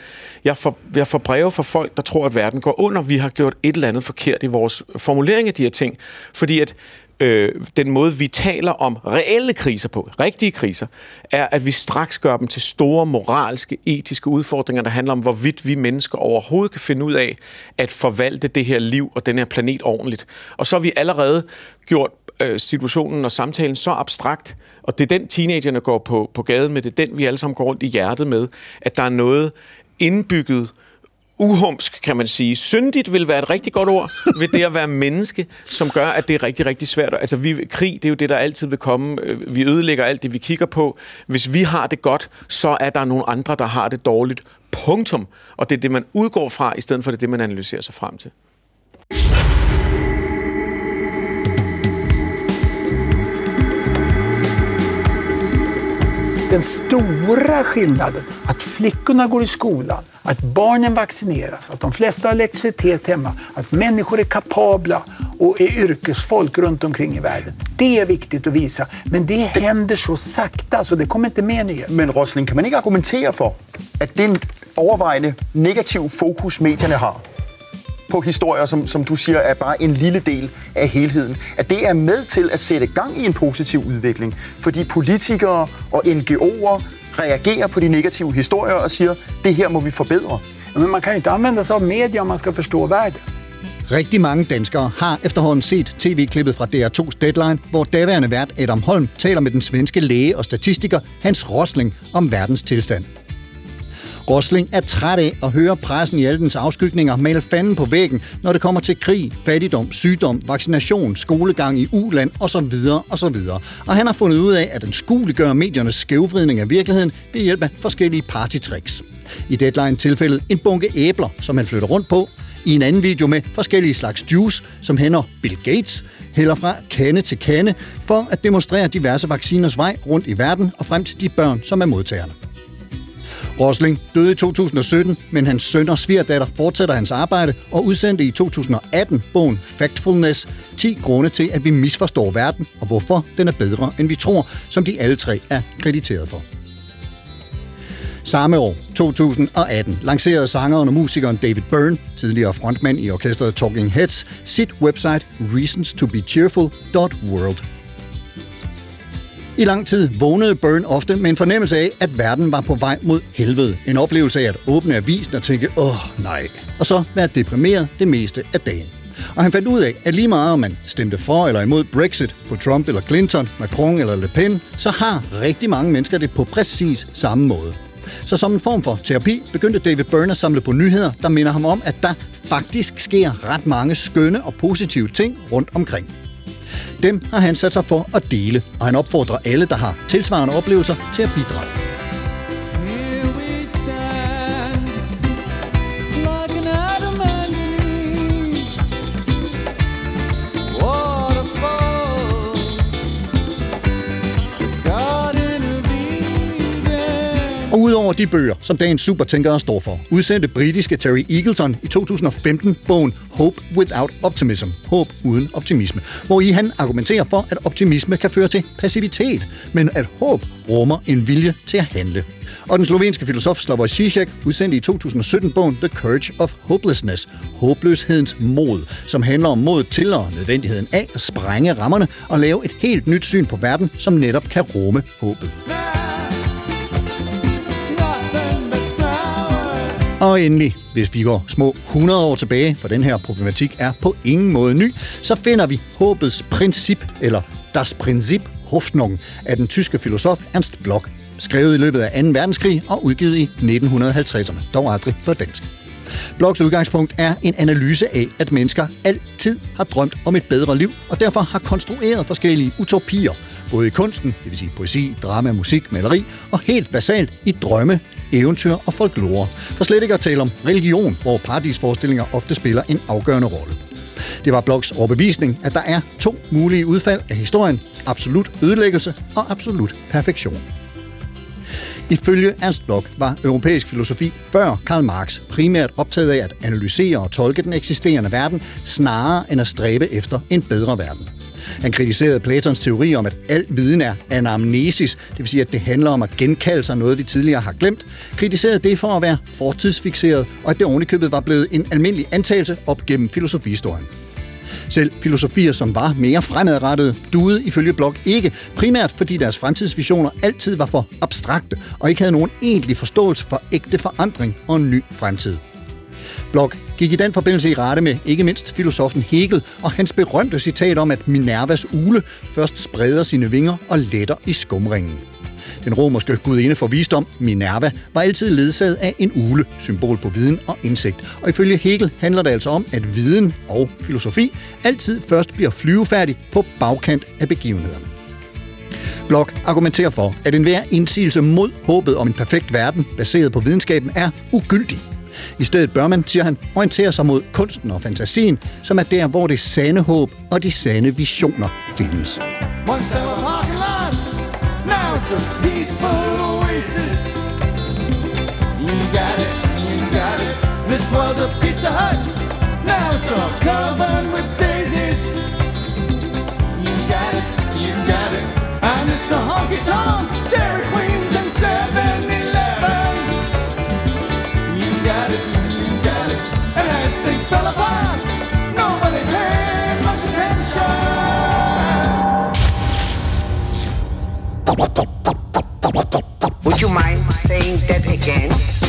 jeg får, jeg får breve fra folk, der tror, at verden går under. Vi har gjort et eller andet forkert i vores formulering af de her ting. Fordi at øh, den måde, vi taler om reelle kriser på, rigtige kriser, er, at vi straks gør dem til store moralske, etiske udfordringer, der handler om, hvorvidt vi mennesker overhovedet kan finde ud af at forvalte det her liv og den her planet ordentligt. Og så har vi allerede gjort øh, situationen og samtalen så abstrakt, og det er den teenagerne går på, på gaden med, det er den vi alle sammen går rundt i hjertet med, at der er noget indbygget uhumsk, kan man sige. Syndigt vil være et rigtig godt ord ved det at være menneske, som gør, at det er rigtig, rigtig svært. Altså, vi, krig, det er jo det, der altid vil komme. Øh, vi ødelægger alt det, vi kigger på. Hvis vi har det godt, så er der nogle andre, der har det dårligt. Punktum. Og det er det, man udgår fra, i stedet for det, det man analyserer sig frem til. Den stora skillnaden, att flickorna går i skolan, att barnen vaccineras, att de flesta har elektricitet hemma, att människor är kapabla och är yrkesfolk runt omkring i världen. Det är viktigt att visa, men det händer så sakta så det kommer inte med nyheter. Men Rosling, kan man ikke argumentere for, at den övervägande overvejende negativ fokus, medierne har på historier, som, som du siger, er bare en lille del af helheden, at det er med til at sætte gang i en positiv udvikling, fordi politikere og NGO'er reagerer på de negative historier og siger, det her må vi forbedre. Men man kan inte använda sig av media om man ska förstå världen. Rigtig mange danskere har efterhånden set tv-klippet fra DR2's Deadline, hvor daværende vært Adam Holm taler med den svenske læge og statistiker Hans Rosling om verdens tilstand. Rosling er træt af at høre pressen i alle dens afskygninger male fanden på væggen, når det kommer til krig, fattigdom, sygdom, vaccination, skolegang i uland osv. osv. Og han har fundet ud af, at den skueliggør mediernes skævvridning af virkeligheden ved hjælp af forskellige partytricks. I Deadline-tilfældet en bunke æbler, som han flytter rundt på, i en anden video med forskellige slags juice, som hænder Bill Gates, hælder fra kande til kande, for at demonstrere diverse vacciners vej rundt i verden og frem til de børn, som er modtagerne. Rosling døde i 2017, men hans søn og svigerdatter fortsætter hans arbejde og udsendte i 2018 bogen Factfulness 10 grunde til, at vi misforstår verden og hvorfor den er bedre, end vi tror, som de alle tre er krediteret for. Samme år, 2018, lancerede sangeren og musikeren David Byrne, tidligere frontmand i orkestret Talking Heads, sit website reasonstobecheerful.world. I lang tid vågnede Byrne ofte med en fornemmelse af, at verden var på vej mod helvede. En oplevelse af at åbne avisen og tænke, åh nej, og så være deprimeret det meste af dagen. Og han fandt ud af, at lige meget om man stemte for eller imod Brexit på Trump eller Clinton, Macron eller Le Pen, så har rigtig mange mennesker det på præcis samme måde. Så som en form for terapi begyndte David Byrne at samle på nyheder, der minder ham om, at der faktisk sker ret mange skønne og positive ting rundt omkring. Dem har han sat sig for at dele, og han opfordrer alle, der har tilsvarende oplevelser, til at bidrage. Udover de bøger, som dagens supertænkere står for, udsendte britiske Terry Eagleton i 2015 bogen Hope Without Optimism, Håb uden optimisme, hvor i han argumenterer for, at optimisme kan føre til passivitet, men at håb rummer en vilje til at handle. Og den slovenske filosof Slavoj Žižek udsendte i 2017 bogen The Courage of Hopelessness, håbløshedens mod, som handler om mod til og nødvendigheden af at sprænge rammerne og lave et helt nyt syn på verden, som netop kan rumme håbet. Og endelig, hvis vi går små 100 år tilbage, for den her problematik er på ingen måde ny, så finder vi håbets princip, eller Das Prinzip Hoffnung, af den tyske filosof Ernst Bloch, skrevet i løbet af 2. verdenskrig og udgivet i 1950'erne, dog aldrig på dansk. Bloks udgangspunkt er en analyse af, at mennesker altid har drømt om et bedre liv, og derfor har konstrueret forskellige utopier, både i kunsten, det vil sige poesi, drama, musik, maleri, og helt basalt i drømme, eventyr og folklore. For slet ikke at tale om religion, hvor paradisforestillinger ofte spiller en afgørende rolle. Det var Bloks overbevisning, at der er to mulige udfald af historien. Absolut ødelæggelse og absolut perfektion. Ifølge Ernst Bloch var europæisk filosofi før Karl Marx primært optaget af at analysere og tolke den eksisterende verden, snarere end at stræbe efter en bedre verden. Han kritiserede Platons teori om, at al viden er anamnesis, det vil sige, at det handler om at genkalde sig noget, vi tidligere har glemt, kritiserede det for at være fortidsfixeret, og at det ovenikøbet var blevet en almindelig antagelse op gennem filosofihistorien. Selv filosofier, som var mere fremadrettede, duede ifølge Blok ikke, primært fordi deres fremtidsvisioner altid var for abstrakte og ikke havde nogen egentlig forståelse for ægte forandring og en ny fremtid. Bloch gik i den forbindelse i rette med ikke mindst filosofen Hegel og hans berømte citat om, at Minervas ule først spreder sine vinger og letter i skumringen. Den romerske gudinde for visdom, Minerva, var altid ledsaget af en ule, symbol på viden og indsigt. Og ifølge Hegel handler det altså om, at viden og filosofi altid først bliver flyvefærdig på bagkant af begivenhederne. Bloch argumenterer for, at enhver indsigelse mod håbet om en perfekt verden, baseret på videnskaben, er ugyldig. I stedet bør man, siger han, orientere sig mod kunsten og fantasien, som er der, hvor det sande håb og de sande visioner findes. Once there were parking lots, now it's a peaceful oasis. You got it, you got it. This was a Pizza Hut, now it's all covered with daisies. You got it, you got it. I miss the honky tonks, Dairy Queens, and Seven Would you mind saying that again?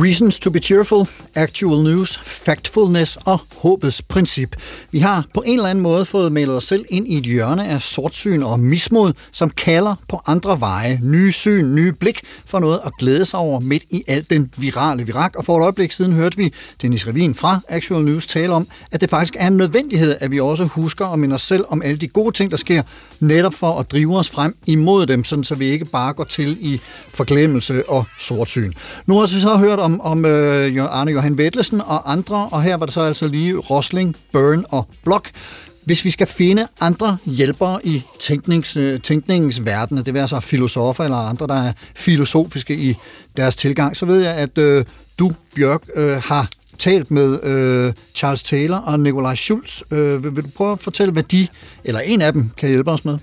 Reasons to be cheerful, actual news, factfulness og håbets princip. Vi har på en eller anden måde fået malet os selv ind i et hjørne af sortsyn og mismod, som kalder på andre veje, nye syn, nye blik for noget at glæde sig over midt i al den virale virak. Og for et øjeblik siden hørte vi Dennis Revin fra Actual News tale om, at det faktisk er en nødvendighed, at vi også husker og minder os selv om alle de gode ting, der sker, netop for at drive os frem imod dem, sådan så vi ikke bare går til i forglemmelse og sortsyn. Nu har vi så hørt om, om om øh, Arne Johan Vettelsen og andre, og her var det så altså lige Rosling, Burn og Block. Hvis vi skal finde andre hjælpere i tænknings, øh, tænkningens verden, det vil altså filosofer eller andre, der er filosofiske i deres tilgang, så ved jeg, at øh, du, Bjørk, øh, har talt med øh, Charles Taylor og Nikolaj Schulz. Øh, vil, vil du prøve at fortælle, hvad de, eller en af dem, kan hjælpe os med?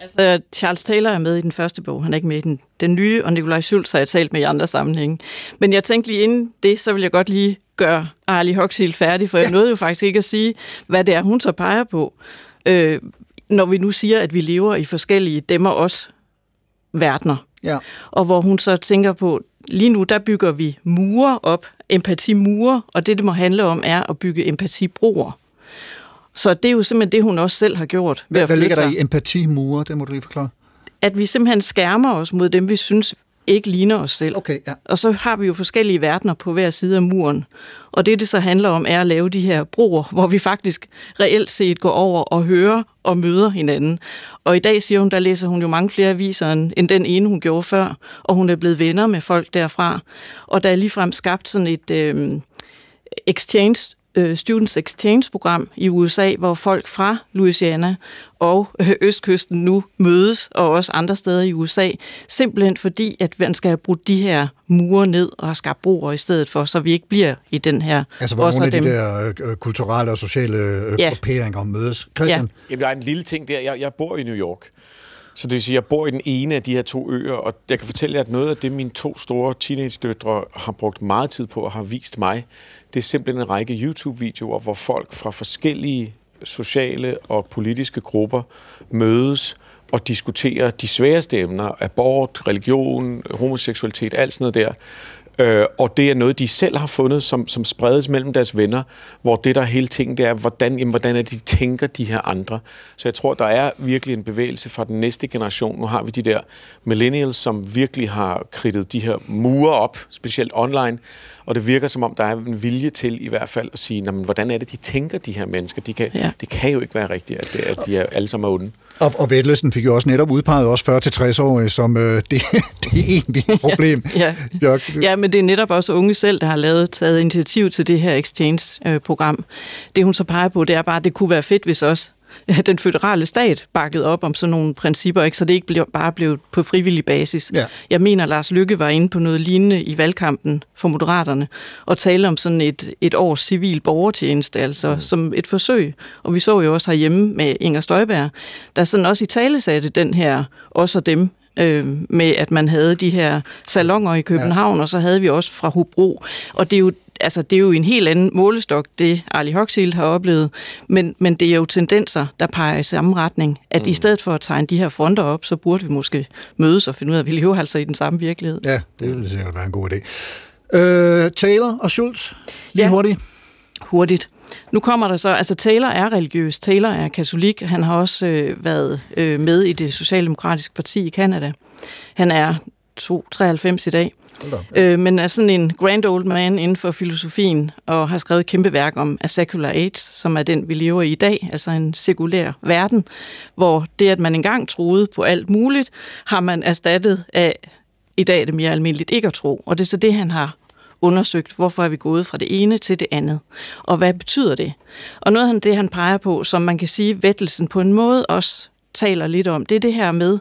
Ja, altså Charles Taylor er med i den første bog, han er ikke med i den, den nye, og Nikolaj Schultz har jeg talt med i andre sammenhænge. Men jeg tænkte lige inden det, så vil jeg godt lige gøre Arlie Hoxhill færdig, for jeg nåede jo faktisk ikke at sige, hvad det er, hun så peger på. Øh, når vi nu siger, at vi lever i forskellige dem og os verdener. Ja. Og hvor hun så tænker på, lige nu der bygger vi mure op, empatimure, og det, det må handle om, er at bygge empatibroer. Så det er jo simpelthen det, hun også selv har gjort. Hvad, hvad ligger der i empatimure? Det må du lige forklare. At vi simpelthen skærmer os mod dem, vi synes ikke ligner os selv. Okay, ja. Og så har vi jo forskellige verdener på hver side af muren. Og det, det så handler om, er at lave de her broer, hvor vi faktisk reelt set går over og hører og møder hinanden. Og i dag, siger hun, der læser hun jo mange flere aviser, end end den ene, hun gjorde før. Og hun er blevet venner med folk derfra. Og der er ligefrem skabt sådan et øh, exchange øh, Students Exchange-program i USA, hvor folk fra Louisiana og øh, Østkysten nu mødes, og også andre steder i USA, simpelthen fordi, at man skal have brudt de her mure ned og have skabt broer i stedet for, så vi ikke bliver i den her... Altså, hvor nogle af og de dem. der øh, kulturelle og sociale øh, Ja. grupperinger mødes. Christian? Jamen, der er en lille ting der. Jeg, jeg bor i New York. Så det vil sige, at jeg bor i den ene af de her to øer, og jeg kan fortælle jer, at noget af det, mine to store teenage-døtre har brugt meget tid på og har vist mig, det er simpelthen en række YouTube-videoer, hvor folk fra forskellige sociale og politiske grupper mødes og diskuterer de sværeste emner, abort, religion, homoseksualitet, alt sådan noget der. Øh, og det er noget, de selv har fundet, som, som spredes mellem deres venner, hvor det der hele ting, det er, hvordan, jamen, hvordan er de tænker, de her andre. Så jeg tror, der er virkelig en bevægelse fra den næste generation. Nu har vi de der millennials, som virkelig har kridtet de her mure op, specielt online, og det virker som om, der er en vilje til i hvert fald at sige, "Nå, men hvordan er det, de tænker, de her mennesker? De kan, ja. Det kan jo ikke være rigtigt, at, det, at de er alle sammen er onde. Og, og Vettelsen fik jo også netop udpeget os 40-60-årige som øh, <laughs> det, det egentlige problem. <laughs> Ja. Bjørk, Ja, men det er netop også unge selv, der har lavet, taget initiativ til det her exchange-program. Det hun så peger på, det er bare, at det kunne være fedt, hvis også <laughs> den føderale stat bakkede op om sådan nogle principper, ikke? så det ikke blev, bare blev på frivillig basis. Ja. Jeg mener, Lars Lykke var inde på noget lignende i valgkampen for Moderaterne, og tale om sådan et, et års civil borgertjeneste, altså mm. som et forsøg. Og vi så jo også herhjemme med Inger Støjberg, der sådan også i tale satte den her, også og dem, øh, med at man havde de her salonger i København, ja. og så havde vi også fra Hobro. Og det er jo altså, det er jo en helt anden målestok, det Ali Hoxil har oplevet, men, men det er jo tendenser, der peger i samme retning, at mm. i stedet for at tegne de her fronter op, så burde vi måske mødes og finde ud af, at vi lever altså i den samme virkelighed. Ja, det ville sikkert være en god idé. Øh, Taylor og Schultz, lige Ja. hurtigt. hurtigt. Nu kommer der så, altså Taylor er religiøs, Taylor er katolik, han har også øh, været øh, med i det socialdemokratiske parti i Kanada. Han er 293 i dag, øh, men er sådan en grand old man inden for filosofien, og har skrevet et kæmpe værk om A Secular Age, som er den, vi lever i i dag, altså en sekulær verden, hvor det, at man engang troede på alt muligt, har man erstattet af, i dag er det mere almindeligt ikke at tro, og det er så det, han har undersøgt, hvorfor er vi gået fra det ene til det andet, og hvad betyder det? Og noget af det, han peger på, som man kan sige, Vettelsen på en måde også taler lidt om, det er det her med,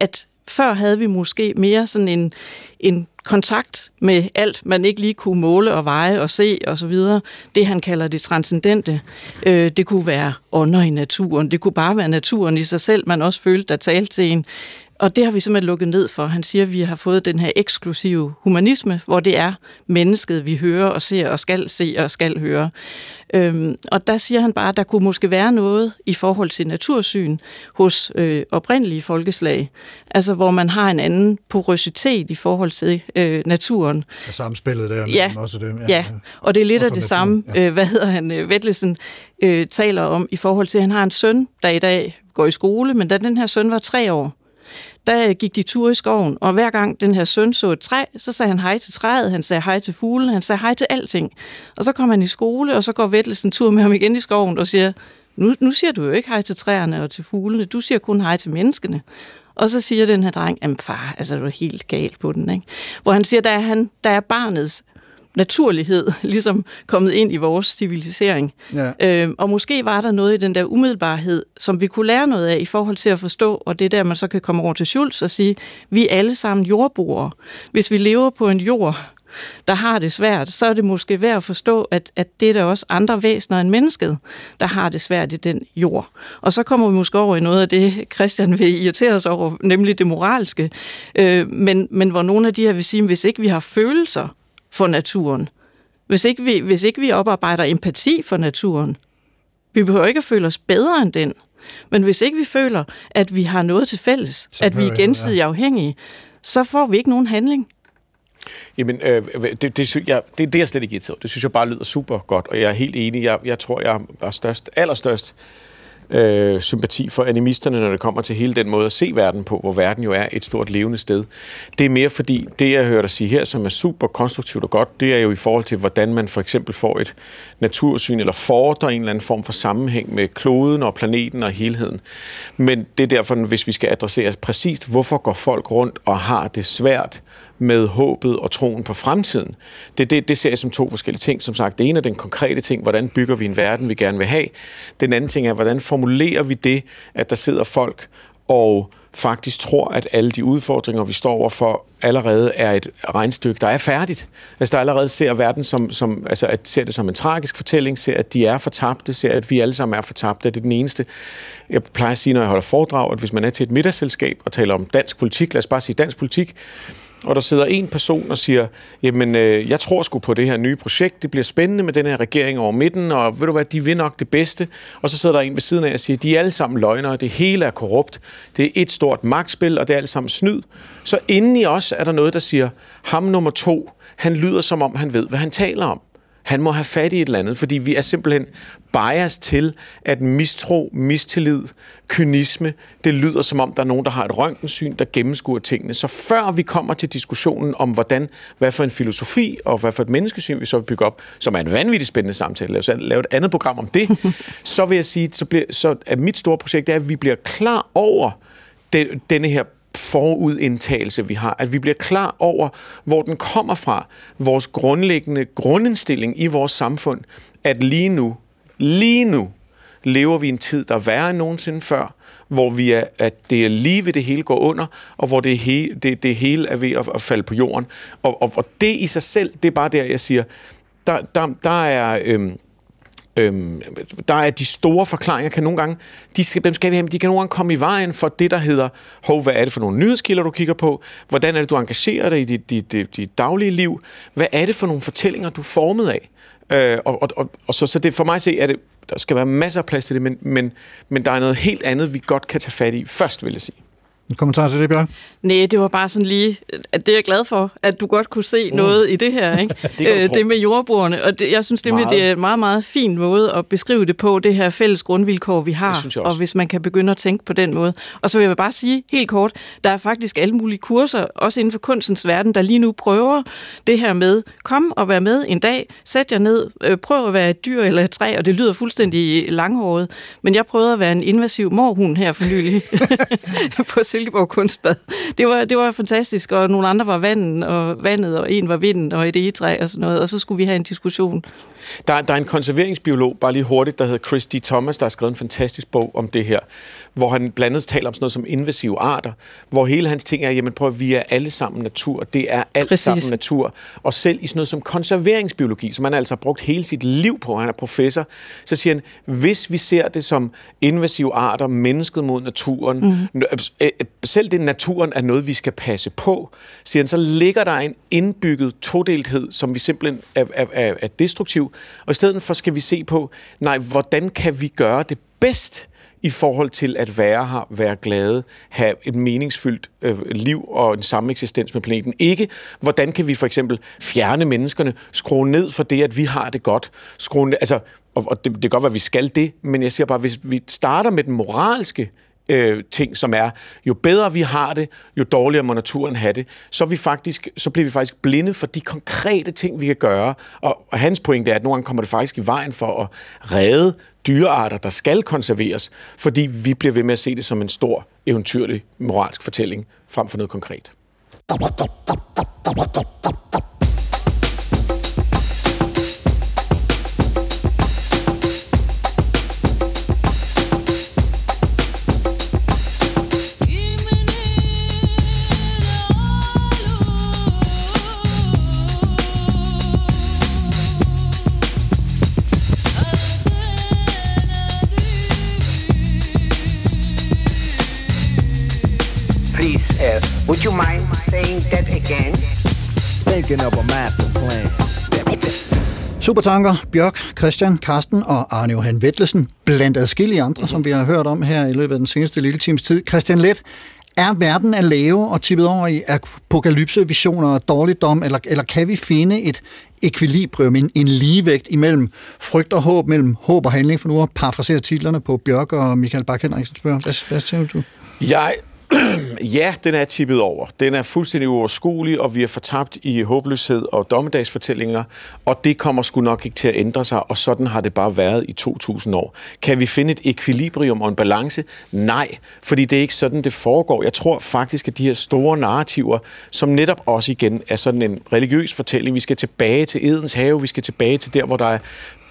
at før havde vi måske mere sådan en, en kontakt med alt, man ikke lige kunne måle og veje og se og så videre. Det han kalder det transcendente. Øh, det kunne være ånder i naturen. Det kunne bare være naturen i sig selv, man også følte, der talte til en. Og det har vi simpelthen lukket ned for. Han siger, at vi har fået den her eksklusive humanisme, hvor det er mennesket, vi hører og ser og skal se og skal høre. Øhm, og der siger han bare, at der kunne måske være noget i forhold til natursyn hos øh, oprindelige folkeslag, altså hvor man har en anden porøsitet i forhold til øh, naturen. Og samspillet der Ja, også dem. ja, og det er lidt af det naturen, samme, øh, hvad hedder han, øh, Vettelsen øh, taler om i forhold til, at han har en søn, der i dag går i skole, men da den her søn var tre år, der gik de tur i skoven, og hver gang den her søn så et træ, så sagde han hej til træet, han sagde hej til fuglen, han sagde hej til alting. Og så kom han i skole, og så går Vettelsen tur med ham igen i skoven og siger, nu, nu siger du jo ikke hej til træerne og til fuglene, du siger kun hej til menneskene. Og så siger den her dreng, jamen far, altså du er helt gal på den, ikke? Hvor han siger, der er, han, der er barnets naturlighed <laughs> ligesom kommet ind i vores civilisering. Ja. Øh, og måske var der noget i den der umiddelbarhed, som vi kunne lære noget af i forhold til at forstå, og det er der, man så kan komme over til Schultz og sige, vi er alle sammen jordboere. Hvis vi lever på en jord, der har det svært, så er det måske værd at forstå, at, at det er der også andre væsener end mennesket, der har det svært i den jord. Og så kommer vi måske over i noget af det, Christian vil irritere os over, nemlig det moralske. Øh, men, men hvor nogle af de her vil sige, hvis ikke vi har følelser for naturen, hvis ikke vi, hvis ikke vi oparbejder empati for naturen, vi behøver ikke at føle os bedre end den, men hvis ikke vi føler, at vi har noget til fælles, Så at vi er gensidigt afhængige, så får vi ikke nogen handling. Jamen, øh, det, det, sy- jeg, det, det er jeg slet ikke irriteret over. Det synes jeg bare lyder super godt, og jeg er helt enig. Jeg, jeg tror, jeg har størst, allerstørst øh, sympati for animisterne, når det kommer til hele den måde at se verden på, hvor verden jo er et stort levende sted. Det er mere fordi, det jeg hører dig sige her, som er super konstruktivt og godt, det er jo i forhold til, hvordan man for eksempel får et natursyn, eller fordrer en eller anden form for sammenhæng med kloden og planeten og helheden. Men det er derfor, hvis vi skal adressere præcist, hvorfor går folk rundt og har det svært med håbet og troen på fremtiden. Det, det, det ser jeg som to forskellige ting. Som sagt, det ene er den konkrete ting, hvordan bygger vi en verden, vi gerne vil have. Den anden ting er, hvordan formulerer vi det, at der sidder folk og faktisk tror, at alle de udfordringer, vi står overfor, allerede er et regnstykke, der er færdigt. Altså, der allerede ser verden som, som altså, at ser det som en tragisk fortælling, ser, at de er fortabte, ser, at vi alle sammen er fortabte. Det er den eneste. Jeg plejer at sige, når jeg holder foredrag, at hvis man er til et middagsselskab og taler om dansk politik, lad os bare sige dansk politik, og der sidder en person og siger, jamen, øh, jeg tror sgu på det her nye projekt, det bliver spændende med den her regering over midten, og ved du hvad, de vil nok det bedste. Og så sidder der en ved siden af og siger, de er alle sammen løgnere, det hele er korrupt, det er et stort magtspil, og det er alt sammen snyd. Så inden i os er der noget, der siger, ham nummer to, han lyder som om, han ved, hvad han taler om. Han må have fat i et eller andet, fordi vi er simpelthen bias til, at mistro, mistillid, kynisme, det lyder som om, der er nogen, der har et røntgensyn, der gennemskuer tingene. Så før vi kommer til diskussionen om, hvordan, hvad for en filosofi og hvad for et menneskesyn vi så vil bygge op, som er en vanvittig spændende samtale, lave, lave et andet program om det, <laughs> så vil jeg sige, så, bliver, så at mit store projekt er, at vi bliver klar over den, denne her forudindtagelse, vi har. At vi bliver klar over, hvor den kommer fra. Vores grundlæggende grundindstilling i vores samfund, at lige nu, lige nu, lever vi en tid, der er værre end nogensinde før, hvor vi er, at det er lige ved det hele går under, og hvor det, he, det, det hele er ved at, at falde på jorden. Og, og, og det i sig selv, det er bare der, jeg siger, der, der, der er... Øhm, Øhm, der er de store forklaringer, kan nogle gange, de skal, dem skal vi have, de kan nogle gange komme i vejen for det, der hedder, hov, hvad er det for nogle nyhedskilder, du kigger på? Hvordan er det, du engagerer dig i dit, dit, dit, dit daglige liv? Hvad er det for nogle fortællinger, du er formet af? Øh, og, og, og, og så, så det for mig at se, at det, der skal være masser af plads til det, men, men, men der er noget helt andet, vi godt kan tage fat i først, vil jeg sige. En kommentar til det, Bjørn? Nej, det var bare sådan lige, at det er jeg glad for, at du godt kunne se mm. noget i det her. <laughs> Ikke? det, øh, det med jordbrugerne. Og det, jeg synes nemlig, det er en meget, meget fin måde at beskrive det på, det her fælles grundvilkår, vi har. Og hvis man kan begynde at tænke på den måde. Og så vil jeg bare sige helt kort, der er faktisk alle mulige kurser, også inden for kunstens verden, der lige nu prøver det her med, kom og vær med en dag, sæt jer ned, øh, prøv at være et dyr eller et træ, og det lyder fuldstændig langhåret. Men jeg prøvede at være en invasiv morhund her for nylig <laughs> <laughs> på Silkeborg Kunstbad. Det var, det var fantastisk, og nogle andre var vandet, og vandet, og en var vinden, og et egetræ og sådan noget, og så skulle vi have en diskussion. Der, der er en konserveringsbiolog, bare lige hurtigt, der hedder Chris D. Thomas, der har skrevet en fantastisk bog om det her, hvor han blandt andet taler om sådan noget som invasive arter, hvor hele hans ting er, jamen prøv at vi er alle sammen natur, det er alt Præcis. sammen natur, og selv i sådan noget som konserveringsbiologi, som han altså har brugt hele sit liv på, han er professor, så siger han, hvis vi ser det som invasive arter, mennesket mod naturen, mm. selv det naturen er noget, vi skal passe på, siger han, så ligger der en indbygget todelthed, som vi simpelthen er, er, er, er destruktiv, og i stedet for skal vi se på, nej, hvordan kan vi gøre det bedst i forhold til at være her, være glade, have et meningsfyldt øh, liv og en sameksistens med planeten. Ikke, hvordan kan vi for eksempel fjerne menneskerne, skrue ned for det, at vi har det godt, skrue ned, altså, og, og det, det kan godt være, at vi skal det, men jeg siger bare, hvis vi starter med den moralske øh, ting, som er, jo bedre vi har det, jo dårligere må naturen have det, så, vi faktisk, så bliver vi faktisk blinde for de konkrete ting, vi kan gøre. Og, og hans pointe er, at nogle gange kommer det faktisk i vejen for at redde dyrearter, der skal konserveres, fordi vi bliver ved med at se det som en stor, eventyrlig, moralsk fortælling, frem for noget konkret. Would you mind saying that again? Thinking of a master plan. Supertanker, Bjørk, Christian, Karsten og Arne Johan Vettelsen, blandt adskillige andre, som vi har hørt om her i løbet af den seneste lille times tid. Christian Let, er verden at lave og tippet over i apokalypse-visioner og dårligdom, eller, eller kan vi finde et ekvilibrium, en, en ligevægt imellem frygt og håb, mellem håb og handling, for nu at parafrasere titlerne på Bjørk og Michael Bak Henriksen spørger. Hvad, hvad tænker du? Jeg, Ja, den er tippet over. Den er fuldstændig uoverskuelig, og vi er fortabt i håbløshed og dommedagsfortællinger, og det kommer sgu nok ikke til at ændre sig, og sådan har det bare været i 2000 år. Kan vi finde et ekvilibrium og en balance? Nej, fordi det er ikke sådan, det foregår. Jeg tror faktisk, at de her store narrativer, som netop også igen er sådan en religiøs fortælling, vi skal tilbage til Edens have, vi skal tilbage til der, hvor der er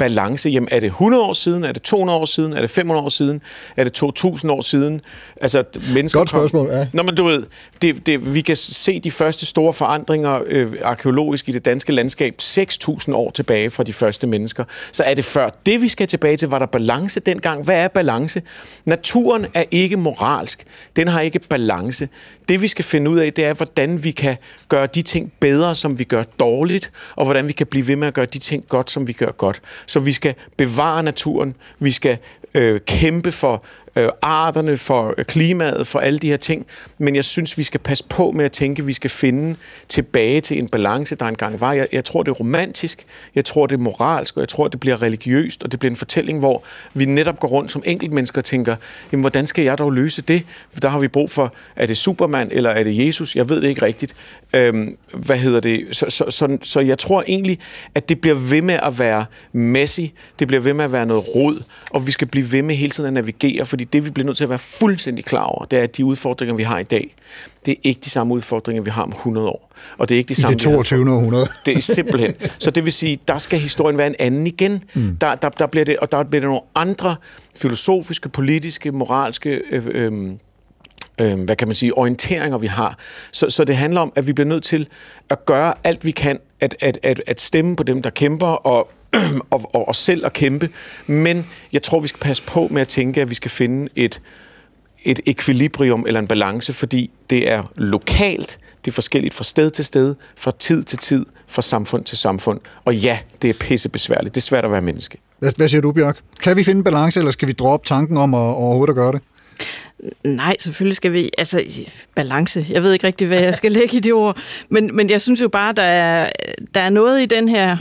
balance. Jamen, er det 100 år siden? Er det 200 år siden? Er det 500 år siden? Er det 2000 år siden? Altså, mennesker Godt spørgsmål, ja. Nå, men du ved, det, det, vi kan se de første store forandringer øh, arkeologisk i det danske landskab 6.000 år tilbage fra de første mennesker. Så er det før det, vi skal tilbage til? Var der balance dengang? Hvad er balance? Naturen er ikke moralsk. Den har ikke balance. Det, vi skal finde ud af, det er, hvordan vi kan gøre de ting bedre, som vi gør dårligt, og hvordan vi kan blive ved med at gøre de ting godt, som vi gør godt. Så vi skal bevare naturen, vi skal øh, kæmpe for øh, arterne, for øh, klimaet, for alle de her ting. Men jeg synes, vi skal passe på med at tænke, at vi skal finde tilbage til en balance, der engang var. Jeg, jeg tror, det er romantisk, jeg tror, det er moralsk, og jeg tror, det bliver religiøst, og det bliver en fortælling, hvor vi netop går rundt som enkeltmennesker og tænker, jamen, hvordan skal jeg dog løse det? Der har vi brug for, er det Superman, eller er det Jesus? Jeg ved det ikke rigtigt. Øhm, hvad hedder det? Så, så, så, så jeg tror egentlig, at det bliver ved med at være messy, det bliver ved med at være noget rod, og vi skal blive ved med hele tiden at navigere, fordi det, vi bliver nødt til at være fuldstændig klar over, det er, at de udfordringer, vi har i dag, det er ikke de samme udfordringer, vi har om 100 år. Og det er ikke de I samme, det vi havde 22. for- århundrede. Det er simpelthen. Så det vil sige, der skal historien være en anden igen. Mm. Der, der, der bliver det, og der bliver det nogle andre filosofiske, politiske, moralske øh, øh, øh, hvad kan man sige, orienteringer, vi har. Så, så det handler om, at vi bliver nødt til at gøre alt, vi kan, at, at, at, at stemme på dem, der kæmper, og, <clears throat> og, og os selv at kæmpe. Men jeg tror, vi skal passe på med at tænke, at vi skal finde et, et ekvilibrium eller en balance, fordi det er lokalt, det er forskelligt fra sted til sted, fra tid til tid, fra samfund til samfund. Og ja, det er pisse besværligt. Det er svært at være menneske. Hvad, hvad siger du, Bjørk? Kan vi finde en balance, eller skal vi droppe tanken om at overhovedet at gøre det? Nej, selvfølgelig skal vi. Altså, balance. Jeg ved ikke rigtig, hvad jeg skal <laughs> lægge i det ord. Men, men jeg synes jo bare, der er, der er noget i den her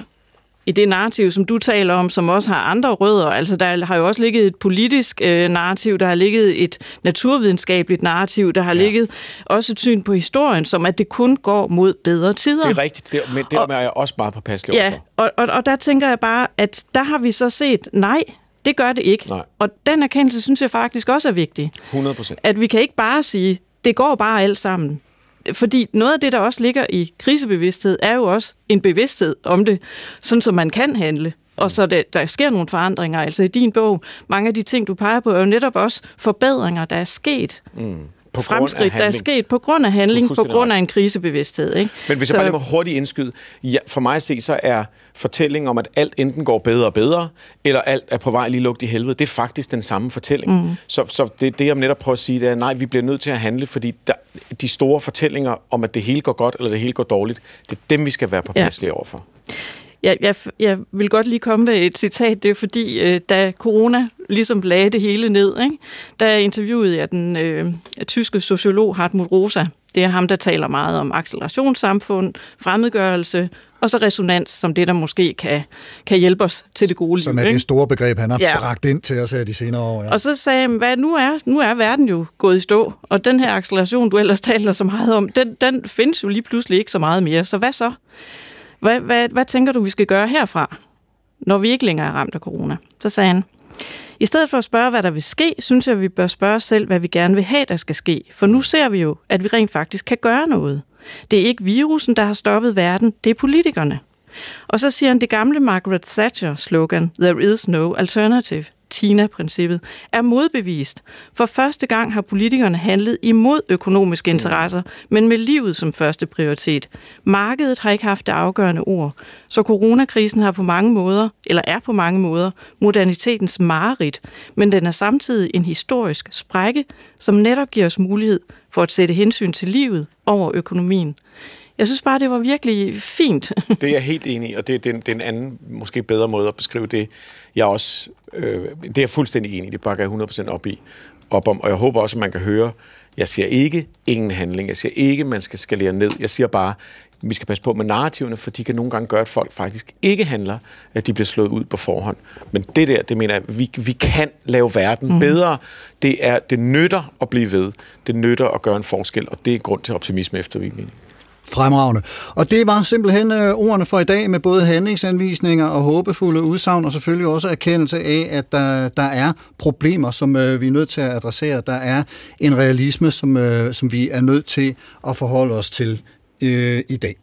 i det narrativ, som du taler om, som også har andre rødder. Altså, der har jo også ligget et politisk øh, narrativ, der har ligget et naturvidenskabeligt narrativ, der har ja. ligget også et syn på historien, som at det kun går mod bedre tider. Det er rigtigt, det, men det er jeg også meget påpasselig Ja, overfor. og, og, og der tænker jeg bare, at der har vi så set, nej, det gør det ikke. Nej. Og den erkendelse synes jeg faktisk også er vigtig. 100 procent. At vi kan ikke bare sige, det går bare alt sammen. Fordi noget af det, der også ligger i krisebevidsthed, er jo også en bevidsthed om det, sådan så man kan handle. Og så der, der sker nogle forandringer. Altså i din bog, mange af de ting, du peger på, er jo netop også forbedringer, der er sket. Mm. På Fremskridt, der er sket på grund af handling, på grund af en krisebevidsthed. Ikke? Men hvis jeg bare lige må hurtigt indskyde, ja, for mig at se, så er fortællingen om, at alt enten går bedre og bedre, eller alt er på vej lige lugt i helvede, det er faktisk den samme fortælling. Mm. Så, så det, det, jeg netop prøver at sige, det er, nej, vi bliver nødt til at handle, fordi der, de store fortællinger om, at det hele går godt, eller det hele går dårligt, det er dem, vi skal være påpasselige ja. overfor. Jeg, jeg, jeg vil godt lige komme med et citat. Det er fordi, øh, da corona ligesom lagde det hele ned, ikke? der interviewede jeg den øh, tyske sociolog Hartmut Rosa. Det er ham, der taler meget om accelerationssamfund, fremmedgørelse og så resonans, som det, der måske kan, kan hjælpe os til det gode Som liv. er ikke? det store begreb, han har Ja. bragt ind til os her de senere år. Ja. Og så sagde jeg, hvad nu er, nu er verden jo gået i stå, og den her acceleration, du ellers taler så meget om, den, den findes jo lige pludselig ikke så meget mere. Så hvad så? Hvad, hvad, hvad tænker du, vi skal gøre herfra, når vi ikke længere er ramt af corona? Så sagde han, i stedet for at spørge, hvad der vil ske, synes jeg, at vi bør spørge os selv, hvad vi gerne vil have, der skal ske. For nu ser vi jo, at vi rent faktisk kan gøre noget. Det er ikke virusen, der har stoppet verden, det er politikerne. Og så siger han, det gamle Margaret Thatcher-slogan, There is no alternative, Tina-princippet, er modbevist. For første gang har politikerne handlet imod økonomiske interesser, men med livet som første prioritet. Markedet har ikke haft det afgørende ord, så coronakrisen har på mange måder, eller er på mange måder, modernitetens mareridt, men den er samtidig en historisk sprække, som netop giver os mulighed for at sætte hensyn til livet over økonomien. Jeg synes bare, det var virkelig fint. <laughs> Det er jeg helt enig i, og det, er- det, er en- det er en anden, måske bedre måde at beskrive det. Jeg også, øh, det er jeg fuldstændig enig i, det bakker jeg 100% op i, op om, og jeg håber også, at man kan høre, jeg siger ikke ingen handling, jeg siger ikke, man skal skalere ned, jeg siger bare, vi skal passe på med narrativerne, for de kan nogle gange gøre, at folk faktisk ikke handler, at de bliver slået ud på forhånd. Men det der, det mener jeg, vi, vi kan lave verden mm. bedre. Det, er, det nytter at blive ved. Det nytter at gøre en forskel, og det er grund til optimisme efter min mening. Fremragende. Og det var simpelthen øh, ordene for i dag med både handlingsanvisninger og håbefulde udsagn, og selvfølgelig også erkendelse af, at der, der er problemer, som øh, vi er nødt til at adressere. Der er en realisme, som, øh, som vi er nødt til at forholde os til øh, i dag.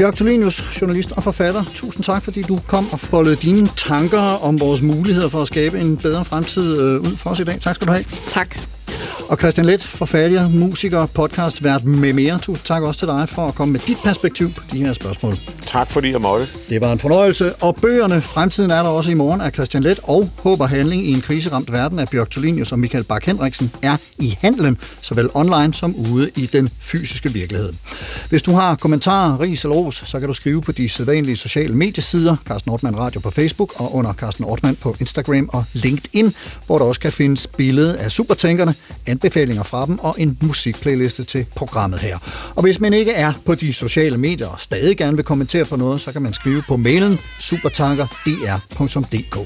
Bjørk Tolenius, journalist og forfatter, tusind tak, fordi du kom og foldede dine tanker om vores muligheder for at skabe en bedre fremtid øh, ud for os i dag. Tak skal du have. Tak. Og Christian Let, forfatter, musiker, podcast, vært med mere. Tusind tak også til dig for at komme med dit perspektiv på de her spørgsmål. Tak fordi jeg måtte. Det var en fornøjelse, og bøgerne Fremtiden er der også i morgen af Christian Let og Håb og Handling i en kriseramt verden af Bjørk Tolinius og Michael Bak henriksen er i handlen, såvel online som ude i den fysiske virkelighed. Hvis du har kommentarer, ris eller ros, så kan du skrive på de sædvanlige sociale mediesider, Carsten Ortmann Radio på Facebook og under Carsten Ortmann på Instagram og LinkedIn, hvor der også kan findes billede af supertankerne, anbefalinger fra dem og en musikplayliste til programmet her. Og hvis man ikke er på de sociale medier og stadig gerne vil kommentere på noget, så kan man skrive på mailen supertanker.dr.dk.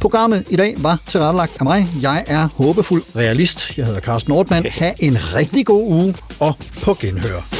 Programmet i dag var tilrettelagt af mig. Jeg er håbefuld realist. Jeg hedder Carsten Nordmann. Ha' en rigtig god uge og på genhør.